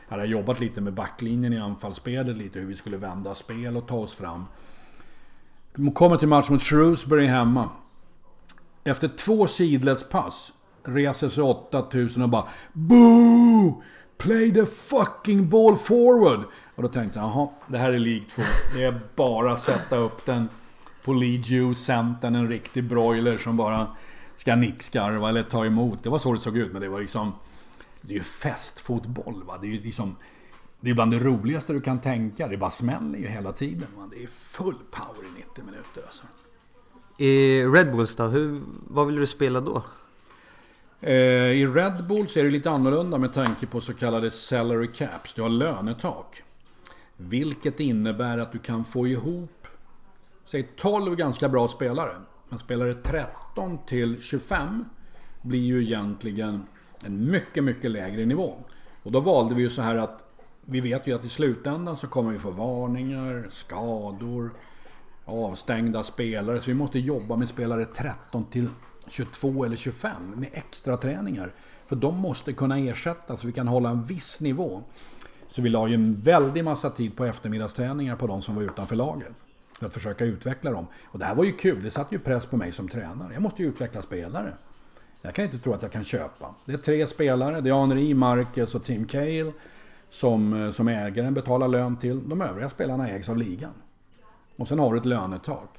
hade jag jobbat lite med backlinjen i anfallsspelet, lite hur vi skulle vända spel och ta oss fram. Kommer till match mot Shrewsbury hemma. Efter två sidledspass reser sig 8000 och bara BOO! Play the fucking ball forward! Och då tänkte jag, jaha, det här är likt för Det är bara att sätta upp den på Lead centern, en riktig broiler som bara ska nickskarva eller ta emot. Det var så det såg ut, men det var liksom... Det är ju festfotboll va. Det är ju liksom... Det är bland det roligaste du kan tänka. Det bara smäller ju hela tiden. Va? Det är full power i 90 minuter alltså. I Red Bulls då? Hur, vad vill du spela då? Eh, I Red Bull så är det lite annorlunda med tanke på så kallade salary caps. Du har lönetak. Vilket innebär att du kan få ihop, säg 12 ganska bra spelare. Men spelare 13 till 25 blir ju egentligen en mycket, mycket lägre nivå. Och då valde vi ju så här att vi vet ju att i slutändan så kommer vi få varningar, skador, avstängda spelare. Så vi måste jobba med spelare 13 till 22 eller 25 med extra träningar. För de måste kunna ersättas så vi kan hålla en viss nivå. Så vi la ju en väldig massa tid på eftermiddagsträningar på de som var utanför laget. För att försöka utveckla dem. Och det här var ju kul. Det satte ju press på mig som tränare. Jag måste ju utveckla spelare. Jag kan inte tro att jag kan köpa. Det är tre spelare. Det är Henri, Marcus och Tim Cale. Som, eh, som ägaren betalar lön till. De övriga spelarna ägs av ligan. Och sen har du ett lönetak.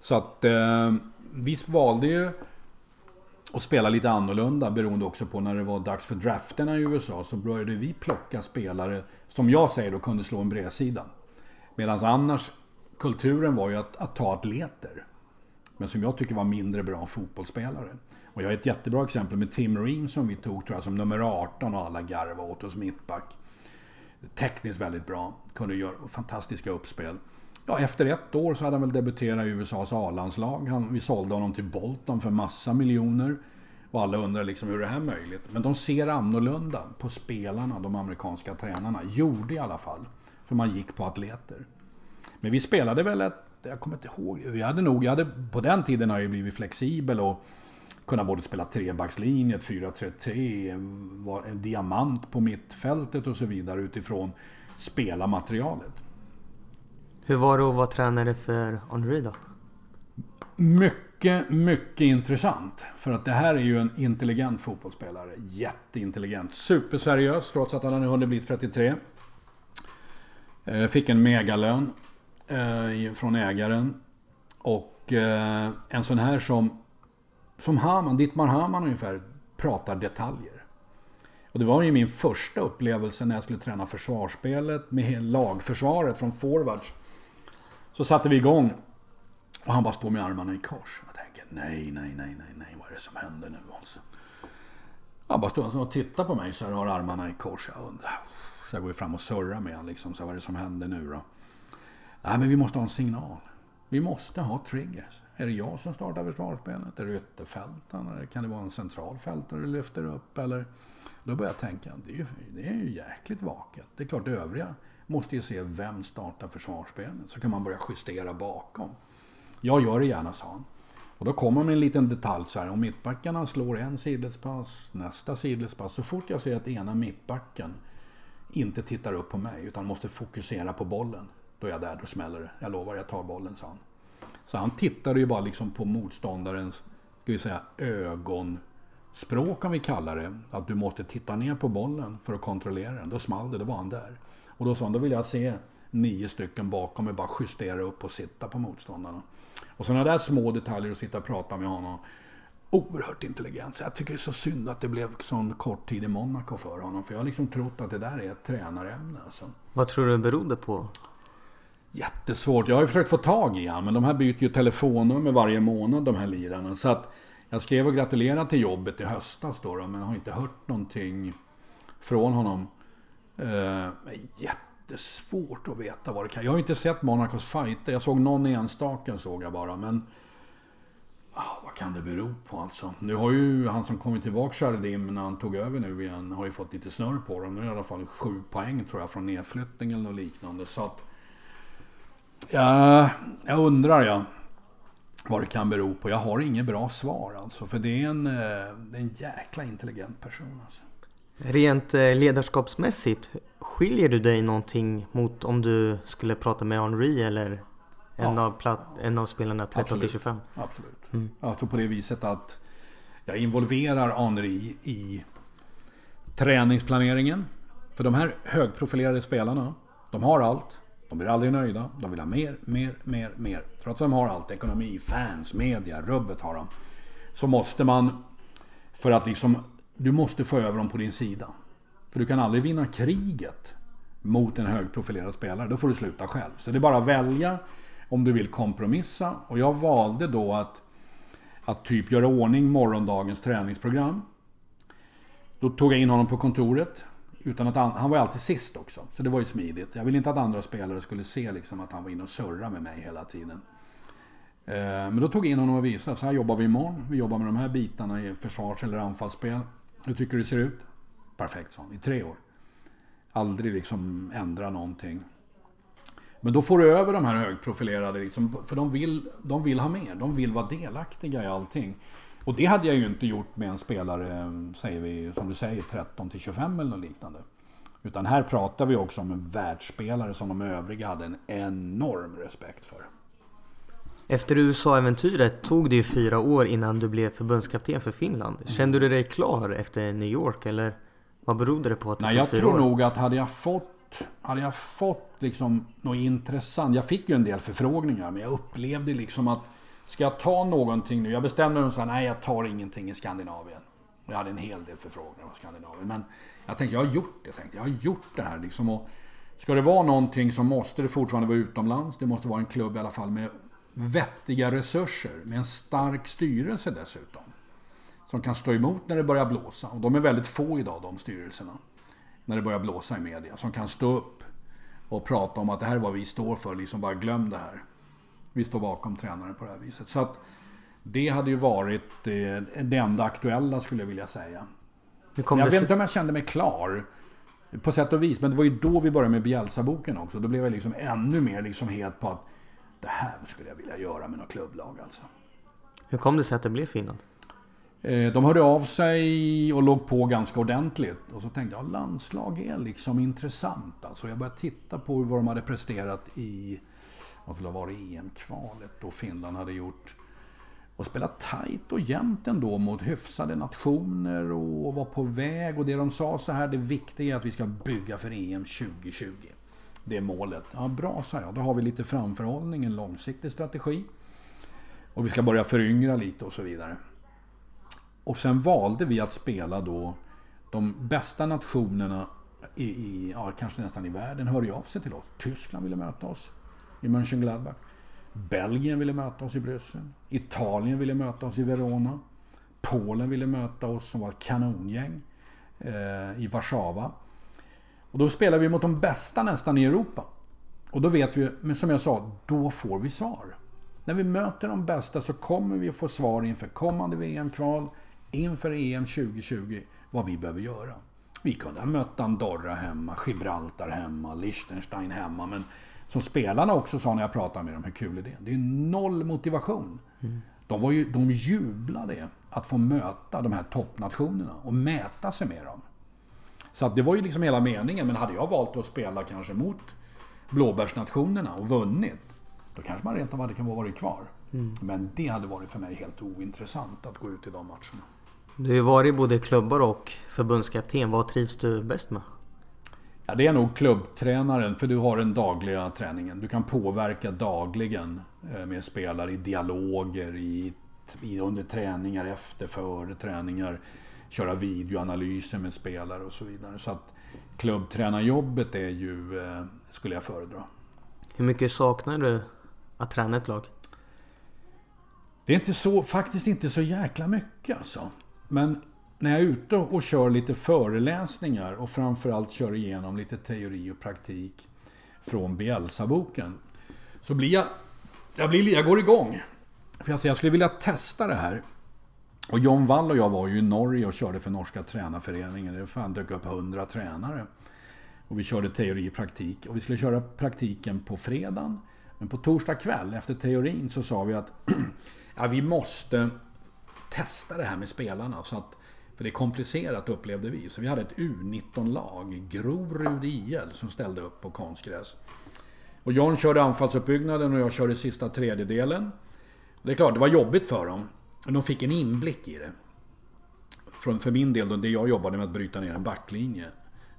Så att eh, vi valde ju och spela lite annorlunda beroende också på när det var dags för drafterna i USA. Så började vi plocka spelare som jag säger då kunde slå en bredsida. Medan annars kulturen var ju att, att ta atleter. Men som jag tycker var mindre bra fotbollsspelare. Och jag har ett jättebra exempel med Tim Ream som vi tog tror jag som nummer 18 och alla garva åt oss mittback. Tekniskt väldigt bra, kunde göra fantastiska uppspel. Ja, efter ett år så hade han väl debuterat i USAs A-landslag. Vi sålde honom till Bolton för massa miljoner. Och alla undrar liksom hur är det här möjligt? Men de ser annorlunda på spelarna, de amerikanska tränarna. Gjorde i alla fall. För man gick på atleter. Men vi spelade väl ett, jag kommer inte ihåg, vi hade nog, jag hade, på den tiden har jag blivit flexibel och kunnat både spela trebackslinje, 4-3-3, en diamant på mittfältet och så vidare utifrån spelarmaterialet. Hur var det att vara tränare för Henri då? mycket, mycket intressant. För att det här är ju en intelligent fotbollsspelare. Jätteintelligent. Superseriös trots att han hade hunnit bli 33. Eh, fick en megalön eh, från ägaren. Och eh, en sån här som, som Haman, Dittmar Haman ungefär, pratar detaljer. Och det var ju min första upplevelse när jag skulle träna försvarsspelet med lagförsvaret från forwards. Så satte vi igång och han bara står med armarna i kors. Jag tänker nej, nej, nej, nej, nej, vad är det som händer nu alltså? Han bara står och tittar på mig så här har armarna i kors. Jag undrar. Så jag går fram och surrar med honom liksom. Så vad är det som händer nu då? Nej, men vi måste ha en signal. Vi måste ha triggers. Är det jag som startar försvarsspelet? Är det ytterfälten? Eller kan det vara en central fältare du lyfter upp? Eller... Då börjar jag tänka, det är, ju, det är ju jäkligt vaket. Det är klart, det övriga måste ju se vem startar försvarsspelet. Så kan man börja justera bakom. Jag gör det gärna, sa han. Och då kommer med en liten detalj så här. Om mittbackarna slår en sidledspass, nästa sidledspass. Så fort jag ser att ena mittbacken inte tittar upp på mig utan måste fokusera på bollen. Då är jag där, då smäller det. Jag lovar, jag tar bollen, sa han. Så han tittade ju bara liksom på motståndarens, ska vi säga, ögonspråk om vi kallar det. Att du måste titta ner på bollen för att kontrollera den. Då small det, då var han där. Och då sa han, då vill jag se nio stycken bakom mig bara justera upp och sitta på motståndarna. Och sådana där små detaljer att sitta och prata med honom. Oerhört intelligent. Jag tycker det är så synd att det blev sån kort tid i Monaco för honom. För jag har liksom trott att det där är ett tränarämne. Alltså. Vad tror du det berodde på? Jättesvårt. Jag har ju försökt få tag i honom. Men de här byter ju telefonnummer varje månad de här lirarna. Så att jag skrev och gratulerade till jobbet i höstas då. Men har inte hört någonting från honom. Eh, jättesvårt att veta vad det kan. Jag har inte sett Monacos fighter. Jag såg någon enstaka såg jag bara. Men ah, vad kan det bero på alltså? Nu har ju han som kommit tillbaka Chardim, när han tog över nu igen har ju fått lite snurr på dem. Nu är det i alla fall sju poäng tror jag från nedflyttning eller något liknande. Så att ja, jag undrar ja vad det kan bero på. Jag har inget bra svar alltså. För det är en, eh, det är en jäkla intelligent person alltså. Rent eh, ledarskapsmässigt, skiljer du dig någonting mot om du skulle prata med Henri eller en, ja. av, en av spelarna 13 till 25? Absolut. Mm. Alltså på det viset att jag involverar Henri i träningsplaneringen. För de här högprofilerade spelarna, de har allt. De blir aldrig nöjda. De vill ha mer, mer, mer, mer. Trots att de har allt. Ekonomi, fans, media, rubbet har de. Så måste man, för att liksom du måste få över dem på din sida. För du kan aldrig vinna kriget mot en högprofilerad spelare. Då får du sluta själv. Så det är bara att välja om du vill kompromissa. Och jag valde då att, att typ göra ordning morgondagens träningsprogram. Då tog jag in honom på kontoret. Utan att han, han var alltid sist också. Så det var ju smidigt. Jag ville inte att andra spelare skulle se liksom att han var inne och surrade med mig hela tiden. Eh, men då tog jag in honom och visade. Så här jobbar vi imorgon. Vi jobbar med de här bitarna i försvars eller anfallsspel. Hur tycker du det ser ut? Perfekt, sa han. I tre år. Aldrig liksom ändra någonting. Men då får du över de här högprofilerade, liksom, för de vill, de vill ha mer. De vill vara delaktiga i allting. Och det hade jag ju inte gjort med en spelare, säger vi, som du säger, 13 till 25 eller något liknande. Utan här pratar vi också om en världsspelare som de övriga hade en enorm respekt för. Efter USA-äventyret tog det ju fyra år innan du blev förbundskapten för Finland. Kände du dig klar efter New York eller vad berodde det på att det Nej, tog jag fyra tror år? nog att hade jag fått, hade jag fått liksom något intressant. Jag fick ju en del förfrågningar men jag upplevde liksom att ska jag ta någonting nu? Jag bestämde mig så nej jag tar ingenting i Skandinavien. Jag hade en hel del förfrågningar om Skandinavien. Men jag tänkte, jag har gjort det. Jag, tänkte, jag har gjort det här liksom. Och ska det vara någonting så måste det fortfarande vara utomlands. Det måste vara en klubb i alla fall med vettiga resurser med en stark styrelse dessutom. Som kan stå emot när det börjar blåsa. Och de är väldigt få idag de styrelserna. När det börjar blåsa i media. Som kan stå upp och prata om att det här är vad vi står för. Liksom bara glöm det här. Vi står bakom tränaren på det här viset. Så att det hade ju varit eh, det enda aktuella skulle jag vilja säga. Jag vet inte om jag kände mig klar. På sätt och vis. Men det var ju då vi började med Bielsa-boken också. Då blev jag liksom ännu mer liksom het på att det här skulle jag vilja göra med något klubblag alltså. Hur kom det sig att det blev Finland? Eh, de hörde av sig och låg på ganska ordentligt. Och så tänkte jag, landslag är liksom intressant. Alltså jag började titta på vad de hade presterat i, vad skulle ha varit EM-kvalet då Finland hade gjort och spela tajt och jämnt ändå mot hyfsade nationer och var på väg. Och det de sa så här, det viktiga är att vi ska bygga för EM 2020. Det målet. Ja, bra, sa jag. Då har vi lite framförhållning, en långsiktig strategi. Och vi ska börja föryngra lite och så vidare. Och sen valde vi att spela då de bästa nationerna i, i ja, kanske nästan i världen hörde av sig till oss. Tyskland ville möta oss i Mönchengladbach. Belgien ville möta oss i Bryssel. Italien ville möta oss i Verona. Polen ville möta oss som var kanongäng eh, i Warszawa. Och då spelar vi mot de bästa nästan i Europa. Och då vet vi, men som jag sa, då får vi svar. När vi möter de bästa så kommer vi att få svar inför kommande VM-kval, inför EM 2020, vad vi behöver göra. Vi kunde ha mött Andorra hemma, Gibraltar hemma, Liechtenstein hemma, men som spelarna också sa när jag pratade med dem, hur kul är det? Det är noll motivation. Mm. De, var ju, de jublade att få möta de här toppnationerna och mäta sig med dem. Så att det var ju liksom hela meningen. Men hade jag valt att spela kanske mot blåbärsnationerna och vunnit, då kanske man rent av hade kunnat vara kvar. Mm. Men det hade varit för mig helt ointressant att gå ut i de matcherna. Du har ju varit både klubbar och förbundskapten. Vad trivs du bäst med? Ja, det är nog klubbtränaren, för du har den dagliga träningen. Du kan påverka dagligen eh, med spelare i dialoger, i, i, under träningar, efter, före träningar. Köra videoanalyser med spelare och så vidare. Så att klubbtränarjobbet är ju, eh, skulle jag föredra. Hur mycket saknar du att träna ett lag? Det är inte så, faktiskt inte så jäkla mycket alltså. Men när jag är ute och kör lite föreläsningar och framförallt kör igenom lite teori och praktik från Bielsa-boken. Så blir jag, jag, blir, jag går igång. För jag, säger, jag skulle vilja testa det här. Och John Wall och jag var ju i Norge och körde för norska tränarföreningen. Det fan dök upp hundra tränare. Och vi körde teori och praktik. Och vi skulle köra praktiken på fredagen. Men på torsdag kväll efter teorin så sa vi att ja, vi måste testa det här med spelarna. Så att för det är komplicerat upplevde vi. Så vi hade ett U19-lag, Grorud IL, som ställde upp på konstgräs. Och John körde anfallsuppbyggnaden och jag körde sista tredjedelen. Det är klart, det var jobbigt för dem. De fick en inblick i det. Från, för min del, då, det jag jobbade med att bryta ner en backlinje.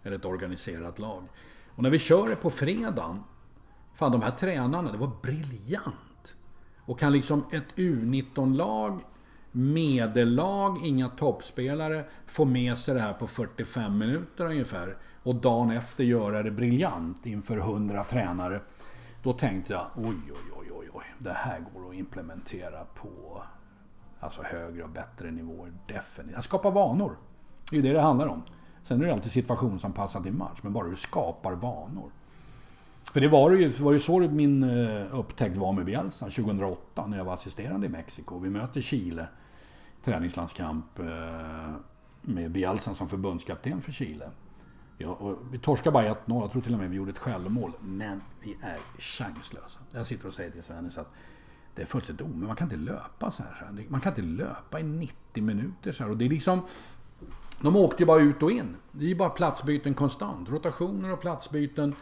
Eller ett organiserat lag. Och när vi kör det på fredagen. Fan, de här tränarna, det var briljant. Och kan liksom ett U19-lag medellag, inga toppspelare, få med sig det här på 45 minuter ungefär. Och dagen efter göra det briljant inför 100 tränare. Då tänkte jag, oj, oj, oj, oj, oj, det här går att implementera på alltså högre och bättre nivåer. Definitivt. Att skapa vanor. Det är ju det det handlar om. Sen är det alltid situationsanpassat i match, men bara du skapar vanor. För det var ju, var ju så min eh, upptäckt var med Bielsa 2008 när jag var assisterande i Mexiko. Vi möter Chile träningslandskamp eh, med Bielsa som förbundskapten för Chile. Ja, vi torskar bara 1-0, jag tror till och med vi gjorde ett självmål. Men vi är chanslösa. Jag sitter och säger till Svennis att det är fullständigt omöjligt. Man kan inte löpa så här. Man kan inte löpa i 90 minuter så här. Och det är liksom... De åkte ju bara ut och in. Det är ju bara platsbyten konstant. Rotationer och platsbyten.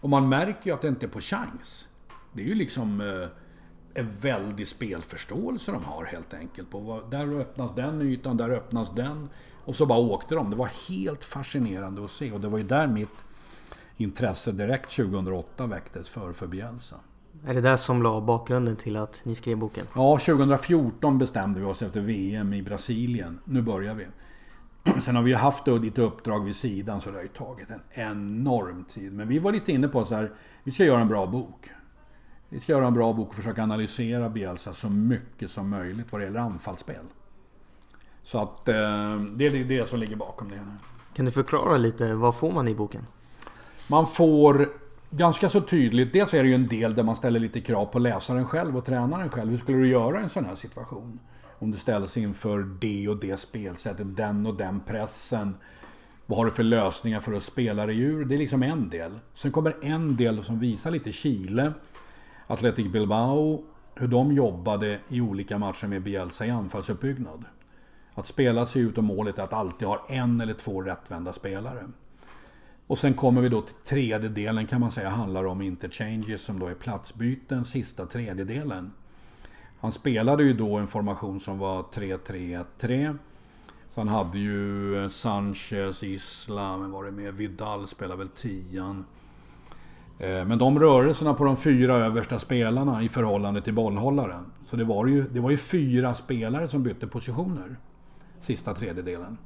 Och man märker ju att det inte är på chans. Det är ju liksom... Eh, en väldig spelförståelse de har helt enkelt. På där öppnas den ytan, där öppnas den. Och så bara åkte de. Det var helt fascinerande att se och det var ju där mitt intresse direkt 2008 väcktes för, för Bielsa. Är det det som la bakgrunden till att ni skrev boken? Ja, 2014 bestämde vi oss efter VM i Brasilien. Nu börjar vi. Sen har vi haft lite uppdrag vid sidan så det har ju tagit en enorm tid. Men vi var lite inne på så här, vi ska göra en bra bok. Vi ska göra en bra bok och försöka analysera Bielsa så mycket som möjligt vad det gäller anfallsspel. Så att eh, det är det som ligger bakom det. Kan du förklara lite, vad får man i boken? Man får ganska så tydligt, dels är det ju en del där man ställer lite krav på läsaren själv och tränaren själv. Hur skulle du göra i en sån här situation? Om du ställs inför det och det spelsättet, den och den pressen. Vad har du för lösningar för att spela dig ur? Det är liksom en del. Sen kommer en del som visar lite Chile. Athletic Bilbao, hur de jobbade i olika matcher med Bielsa i anfallsuppbyggnad. Att spela sig ut och målet är att alltid ha en eller två rättvända spelare. Och sen kommer vi då till tredje delen kan man säga handlar om interchanges som då är platsbyten, sista tredjedelen. Han spelade ju då en formation som var 3-3-1-3. Så han hade ju eh, Sanchez, Isla, men var det med? Vidal spelade väl tian. Eh, men de rörelserna på de fyra översta spelarna i förhållande till bollhållaren. Så det var ju, det var ju fyra spelare som bytte positioner. Sista tredjedelen.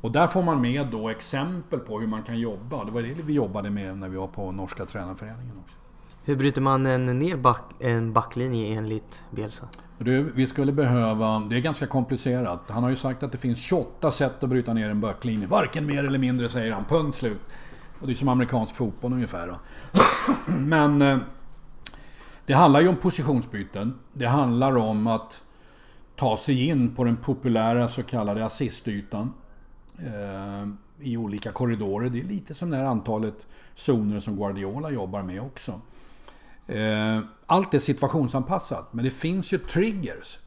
Och där får man med då exempel på hur man kan jobba. Det var det vi jobbade med när vi var på Norska Tränarföreningen också. Hur bryter man en, ner back, en backlinje enligt Bielsa? Du, vi skulle behöva... Det är ganska komplicerat. Han har ju sagt att det finns 28 sätt att bryta ner en backlinje. Varken mer eller mindre säger han. Punkt slut. Och det är som amerikansk fotboll ungefär. Då. Men... Eh, det handlar ju om positionsbyten. Det handlar om att ta sig in på den populära så kallade assistytan. Eh, I olika korridorer. Det är lite som det här antalet zoner som Guardiola jobbar med också. Eh, allt är situationsanpassat, men det finns ju triggers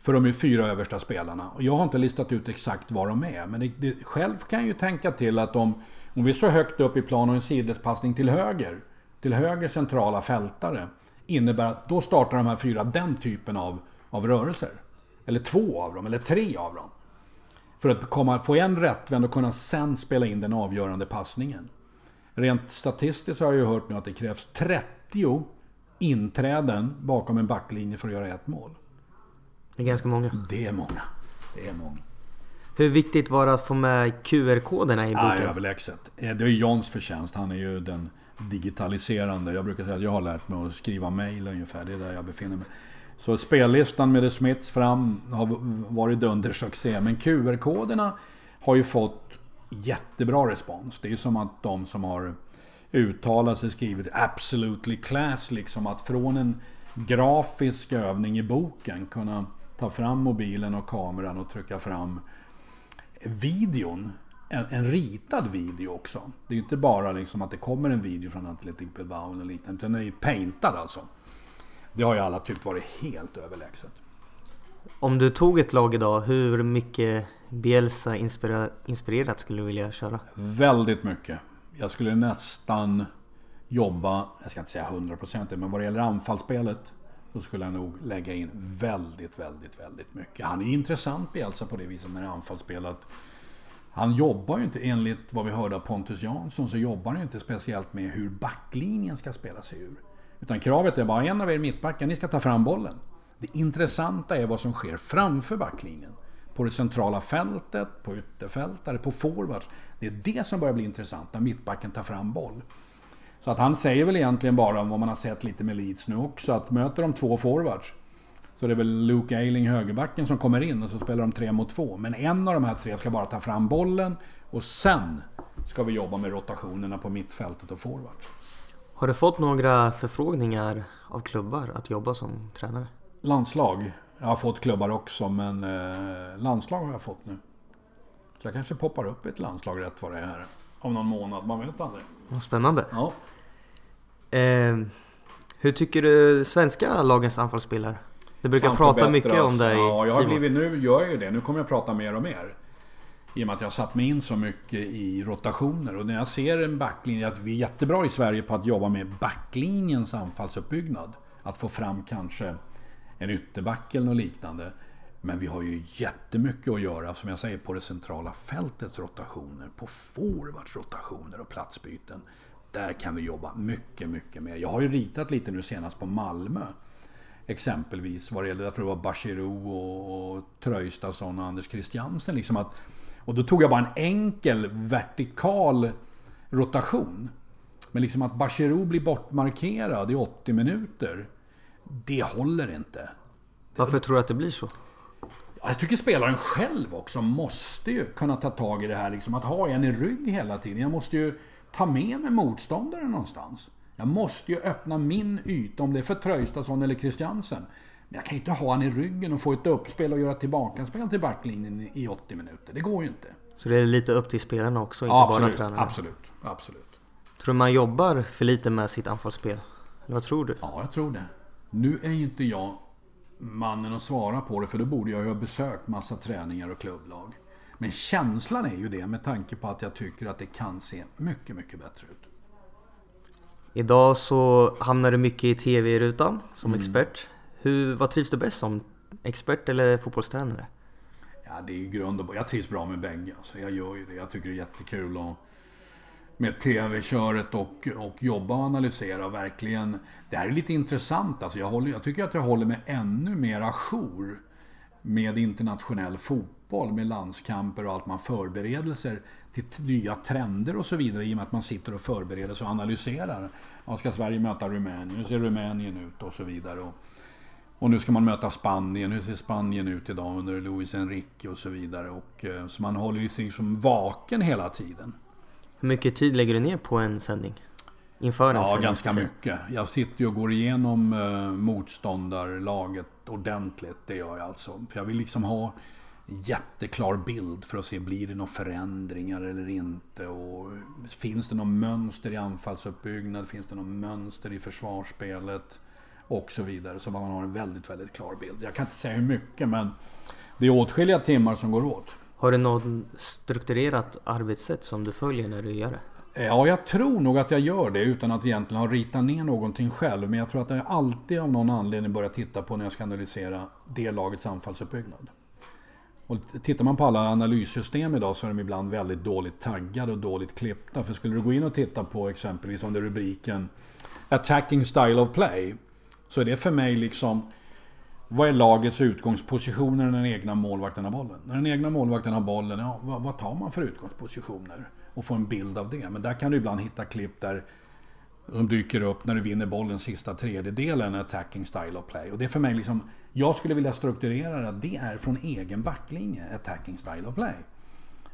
för de fyra översta spelarna. Och jag har inte listat ut exakt vad de är, men det, det, själv kan jag ju tänka till att om, om vi är så högt upp i plan och en sidledspassning till höger, till höger centrala fältare, innebär att då startar de här fyra den typen av, av rörelser. Eller två av dem, eller tre av dem. För att komma, få en rättvänd och kunna sen spela in den avgörande passningen. Rent statistiskt har jag ju hört nu att det krävs 30 inträden bakom en backlinje för att göra ett mål. Det är ganska många. Det är många. Det är många. Hur viktigt var det att få med QR-koderna i boken? Ja, överlägset. Eh, det är Johns förtjänst. Han är ju den digitaliserande. Jag brukar säga att jag har lärt mig att skriva mail ungefär. Det är där jag befinner mig. Så spellistan med The Smiths fram har varit dundersuccé. Men QR-koderna har ju fått jättebra respons. Det är ju som att de som har uttalat sig skrivit absolutely class liksom. Att från en grafisk övning i boken kunna ta fram mobilen och kameran och trycka fram videon. En, en ritad video också. Det är ju inte bara liksom att det kommer en video från Athletic Bilbao eller liknande. Utan den är ju paintad alltså. Det har ju alla tyckt varit helt överlägset. Om du tog ett lag idag, hur mycket Bielsa inspirerat skulle du vilja köra? Väldigt mycket. Jag skulle nästan jobba, jag ska inte säga 100% men vad det gäller anfallsspelet så skulle jag nog lägga in väldigt, väldigt, väldigt mycket. Han är intressant Bielsa på det viset när det är anfallsspelet. Han jobbar ju inte, enligt vad vi hörde av Pontus Jansson, så jobbar han ju inte speciellt med hur backlinjen ska spela sig ur. Utan kravet är bara en av er mittbackar, ni ska ta fram bollen. Det intressanta är vad som sker framför backlinjen. På det centrala fältet, på ytterfältare, på forwards. Det är det som börjar bli intressant när mittbacken tar fram boll. Så att han säger väl egentligen bara om vad man har sett lite med Leeds nu också, att möter de två forwards så det är väl Luke Ayling, högerbacken, som kommer in och så spelar de tre mot två. Men en av de här tre ska bara ta fram bollen och sen ska vi jobba med rotationerna på mittfältet och forwards. Har du fått några förfrågningar av klubbar att jobba som tränare? Landslag. Jag har fått klubbar också, men eh, landslag har jag fått nu. Så jag kanske poppar upp i ett landslag rätt vad det är här. Om någon månad, man vet aldrig. Vad spännande. Ja. Eh, hur tycker du svenska lagens anfallsspelare? Du brukar prata mycket om det i Ja, jag har blivit, nu gör jag ju det. Nu kommer jag prata mer och mer. I och med att jag har satt mig in så mycket i rotationer. Och när jag ser en backlinje, att vi är jättebra i Sverige på att jobba med backlinjens anfallsuppbyggnad. Att få fram kanske en ytterback eller något liknande. Men vi har ju jättemycket att göra, som jag säger, på det centrala fältets rotationer, på forwards rotationer och platsbyten. Där kan vi jobba mycket, mycket mer. Jag har ju ritat lite nu senast på Malmö. Exempelvis vad det gäller, jag tror det var Bachirou och Tröjstason och Anders Christiansen. Liksom att, och då tog jag bara en enkel vertikal rotation. Men liksom att Bachirou blir bortmarkerad i 80 minuter. Det håller inte. Varför tror du att det blir så? Jag tycker spelaren själv också måste ju kunna ta tag i det här. Liksom att ha en i rygg hela tiden. Jag måste ju ta med mig motståndaren någonstans. Jag måste ju öppna min yta, om det är för Traustason eller Christiansen. Men jag kan ju inte ha han i ryggen och få ett uppspel och göra tillbakaspel till backlinjen i 80 minuter. Det går ju inte. Så det är lite upp till spelarna också, inte absolut, bara tränarna? Absolut, absolut. Tror du man jobbar för lite med sitt anfallsspel? Vad tror du? Ja, jag tror det. Nu är ju inte jag mannen att svara på det, för då borde jag ju ha besökt massa träningar och klubblag. Men känslan är ju det med tanke på att jag tycker att det kan se mycket, mycket bättre ut. Idag så hamnar du mycket i TV-rutan som mm. expert. Hur, vad trivs du bäst som? Expert eller fotbollstränare? Ja, det är ju grund och Jag trivs bra med bägge. Alltså, jag gör ju det. Jag tycker det är jättekul att med tv-köret och, och jobba och analysera. Verkligen. Det här är lite intressant. Alltså, jag, håller, jag tycker att jag håller mig ännu mer ajour med internationell fotboll, med landskamper och allt man förberedelser till nya trender och så vidare i och med att man sitter och förbereder sig och analyserar. Ja, ska Sverige möta Rumänien? Hur ser Rumänien ut? Och så vidare. Och, och nu ska man möta Spanien. Hur ser Spanien ut idag under Luis Enrique och så vidare. Och, eh, så man håller sig som vaken hela tiden. Hur mycket tid lägger du ner på en sändning? Inför en ja, sändning? ganska mycket. Jag sitter ju och går igenom eh, motståndarlaget ordentligt. Det gör jag alltså. För jag vill liksom ha jätteklar bild för att se blir det några förändringar eller inte. Och finns det något mönster i anfallsuppbyggnad? Finns det något mönster i försvarsspelet? Och så vidare. Så man har en väldigt, väldigt klar bild. Jag kan inte säga hur mycket men det är åtskilliga timmar som går åt. Har du något strukturerat arbetssätt som du följer när du gör det? Ja, jag tror nog att jag gör det utan att egentligen ha ritat ner någonting själv. Men jag tror att jag alltid av någon anledning börjar titta på när jag ska analysera det lagets anfallsuppbyggnad. Och tittar man på alla analyssystem idag så är de ibland väldigt dåligt taggade och dåligt klippta. För skulle du gå in och titta på exempelvis under rubriken Attacking Style of Play. Så är det för mig liksom vad är lagets utgångspositioner när den egna målvakten har bollen? När den egna målvakten har bollen, ja, vad, vad tar man för utgångspositioner? Och få en bild av det. Men där kan du ibland hitta klipp där som dyker upp när du vinner bollen sista tredjedelen, attacking style of play. Och det är för mig liksom, jag skulle vilja strukturera det, det är från egen backlinje, attacking style of play.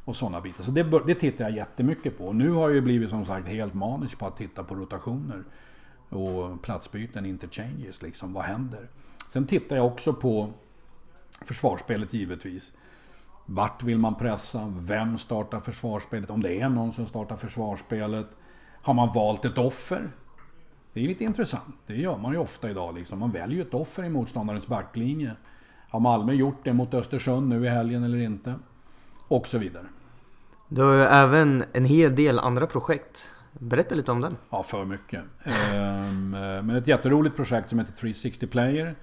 Och sådana bitar. Så det, det tittar jag jättemycket på. Nu har jag ju blivit som sagt helt manisk på att titta på rotationer och platsbyten, interchanges, liksom vad händer? Sen tittar jag också på försvarsspelet givetvis. Vart vill man pressa? Vem startar försvarsspelet? Om det är någon som startar försvarsspelet. Har man valt ett offer? Det är lite intressant. Det gör man ju ofta idag. Liksom. Man väljer ju ett offer i motståndarens backlinje. Har Malmö gjort det mot Östersund nu i helgen eller inte? Och så vidare. Du har ju även en hel del andra projekt. Berätta lite om den. Ja, för mycket. Ehm, eh, men ett jätteroligt projekt som heter 360 Player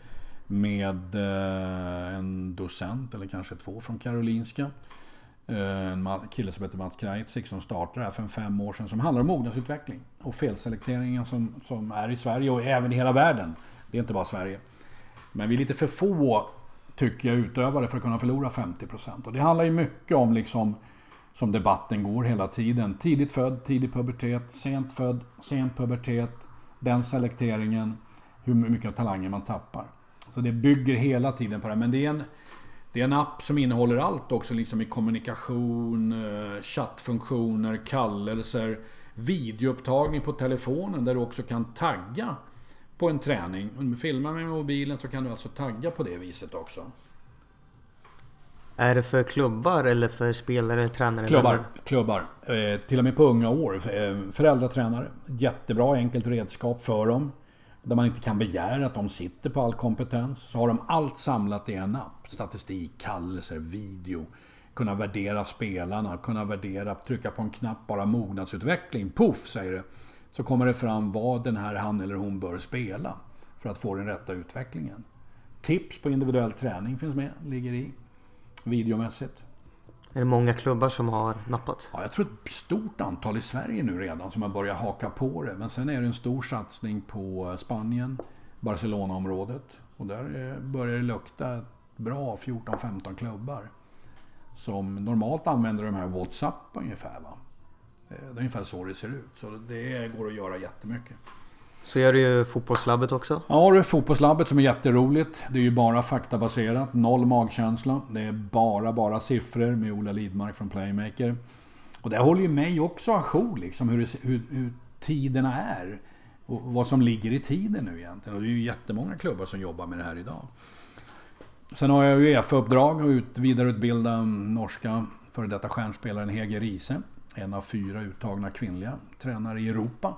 med eh, en docent, eller kanske två, från Karolinska. Eh, en kille som heter Mats Krajcik som startade det här för fem år sedan som handlar om mognadsutveckling och felselekteringen som, som är i Sverige och även i hela världen. Det är inte bara Sverige. Men vi är lite för få, tycker jag, utövare för att kunna förlora 50%. Och det handlar ju mycket om liksom som debatten går hela tiden. Tidigt född, tidig pubertet, sent född, sen pubertet, den selekteringen, hur mycket talanger man tappar. Så det bygger hela tiden på det. Men det är en, det är en app som innehåller allt också, liksom i kommunikation, eh, chattfunktioner, kallelser, videoupptagning på telefonen där du också kan tagga på en träning. Om du filmar med mobilen så kan du alltså tagga på det viset också. Är det för klubbar eller för spelare, tränare? Klubbar. klubbar. Eh, till och med på unga år. Eh, föräldratränare. Jättebra enkelt redskap för dem. Där man inte kan begära att de sitter på all kompetens. Så har de allt samlat i en app. Statistik, kallelser, video. Kunna värdera spelarna, kunna värdera, trycka på en knapp, bara mognadsutveckling. Poff säger det. Så kommer det fram vad den här han eller hon bör spela. För att få den rätta utvecklingen. Tips på individuell träning finns med, ligger i. Videomässigt. Är det många klubbar som har nappat? Ja, jag tror ett stort antal i Sverige nu redan som har börjat haka på det. Men sen är det en stor satsning på Spanien, Barcelona-området. Och där börjar det lukta bra 14-15 klubbar. Som normalt använder de här WhatsApp ungefär. Va? Det är ungefär så det ser ut. Så det går att göra jättemycket. Så gör du ju Fotbollslabbet också. Ja, det är Fotbollslabbet som är jätteroligt. Det är ju bara faktabaserat, noll magkänsla. Det är bara, bara siffror med Ola Lidmark från Playmaker. Och det håller ju mig också ajour, liksom hur, hur, hur tiderna är. Och vad som ligger i tiden nu egentligen. Och det är ju jättemånga klubbar som jobbar med det här idag. Sen har jag Uefa-uppdrag och ut, vidareutbilda norska före detta stjärnspelaren Hege Riese. En av fyra uttagna kvinnliga tränare i Europa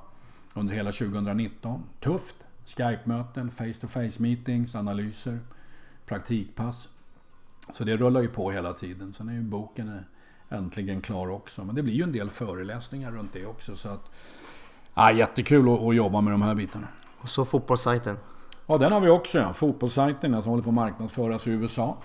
under hela 2019. Tufft. Skype-möten, face-to-face meetings, analyser, praktikpass. Så det rullar ju på hela tiden. Sen är ju boken äntligen klar också. Men det blir ju en del föreläsningar runt det också. Så att, ja, jättekul att, att jobba med de här bitarna. Och så fotbollssajten. Ja, den har vi också ja. Fotbollssajten som håller på att marknadsföras i USA.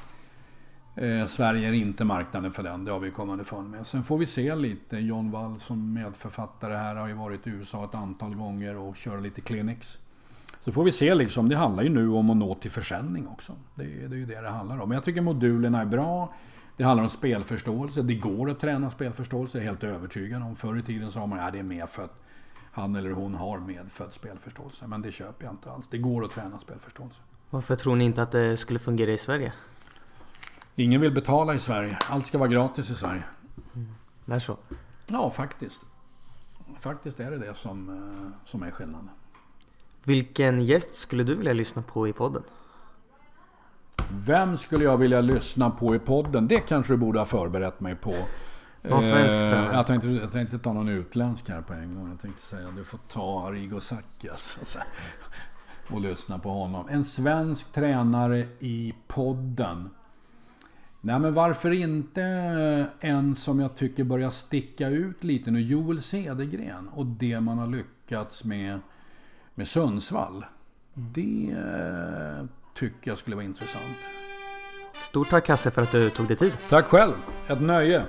Eh, Sverige är inte marknaden för den, det har vi kommit underfund med. Sen får vi se lite. John Wall som medförfattare här har ju varit i USA ett antal gånger och kör lite clinics. Så får vi se liksom. Det handlar ju nu om att nå till försäljning också. Det är, det är ju det det handlar om. Men jag tycker modulerna är bra. Det handlar om spelförståelse. Det går att träna spelförståelse, jag är helt övertygad om. Förr i tiden sa man att ja, det är medfött. Han eller hon har medfödd spelförståelse. Men det köper jag inte alls. Det går att träna spelförståelse. Varför tror ni inte att det skulle fungera i Sverige? Ingen vill betala i Sverige. Allt ska vara gratis i Sverige. Mm. Det är så? Ja, faktiskt. Faktiskt är det det som, eh, som är skillnaden. Vilken gäst skulle du vilja lyssna på i podden? Vem skulle jag vilja lyssna på i podden? Det kanske du borde ha förberett mig på. Någon svensk eh, tränare? Jag tänkte, jag tänkte ta någon utländsk här på en gång. Jag tänkte säga du får ta Arrigo Sacchi alltså. Och lyssna på honom. En svensk tränare i podden. Nej men varför inte en som jag tycker börjar sticka ut lite nu. Joel Cedergren och det man har lyckats med med Sundsvall. Det eh, tycker jag skulle vara intressant. Stort tack Hasse för att du tog dig tid. Tack själv. Ett nöje.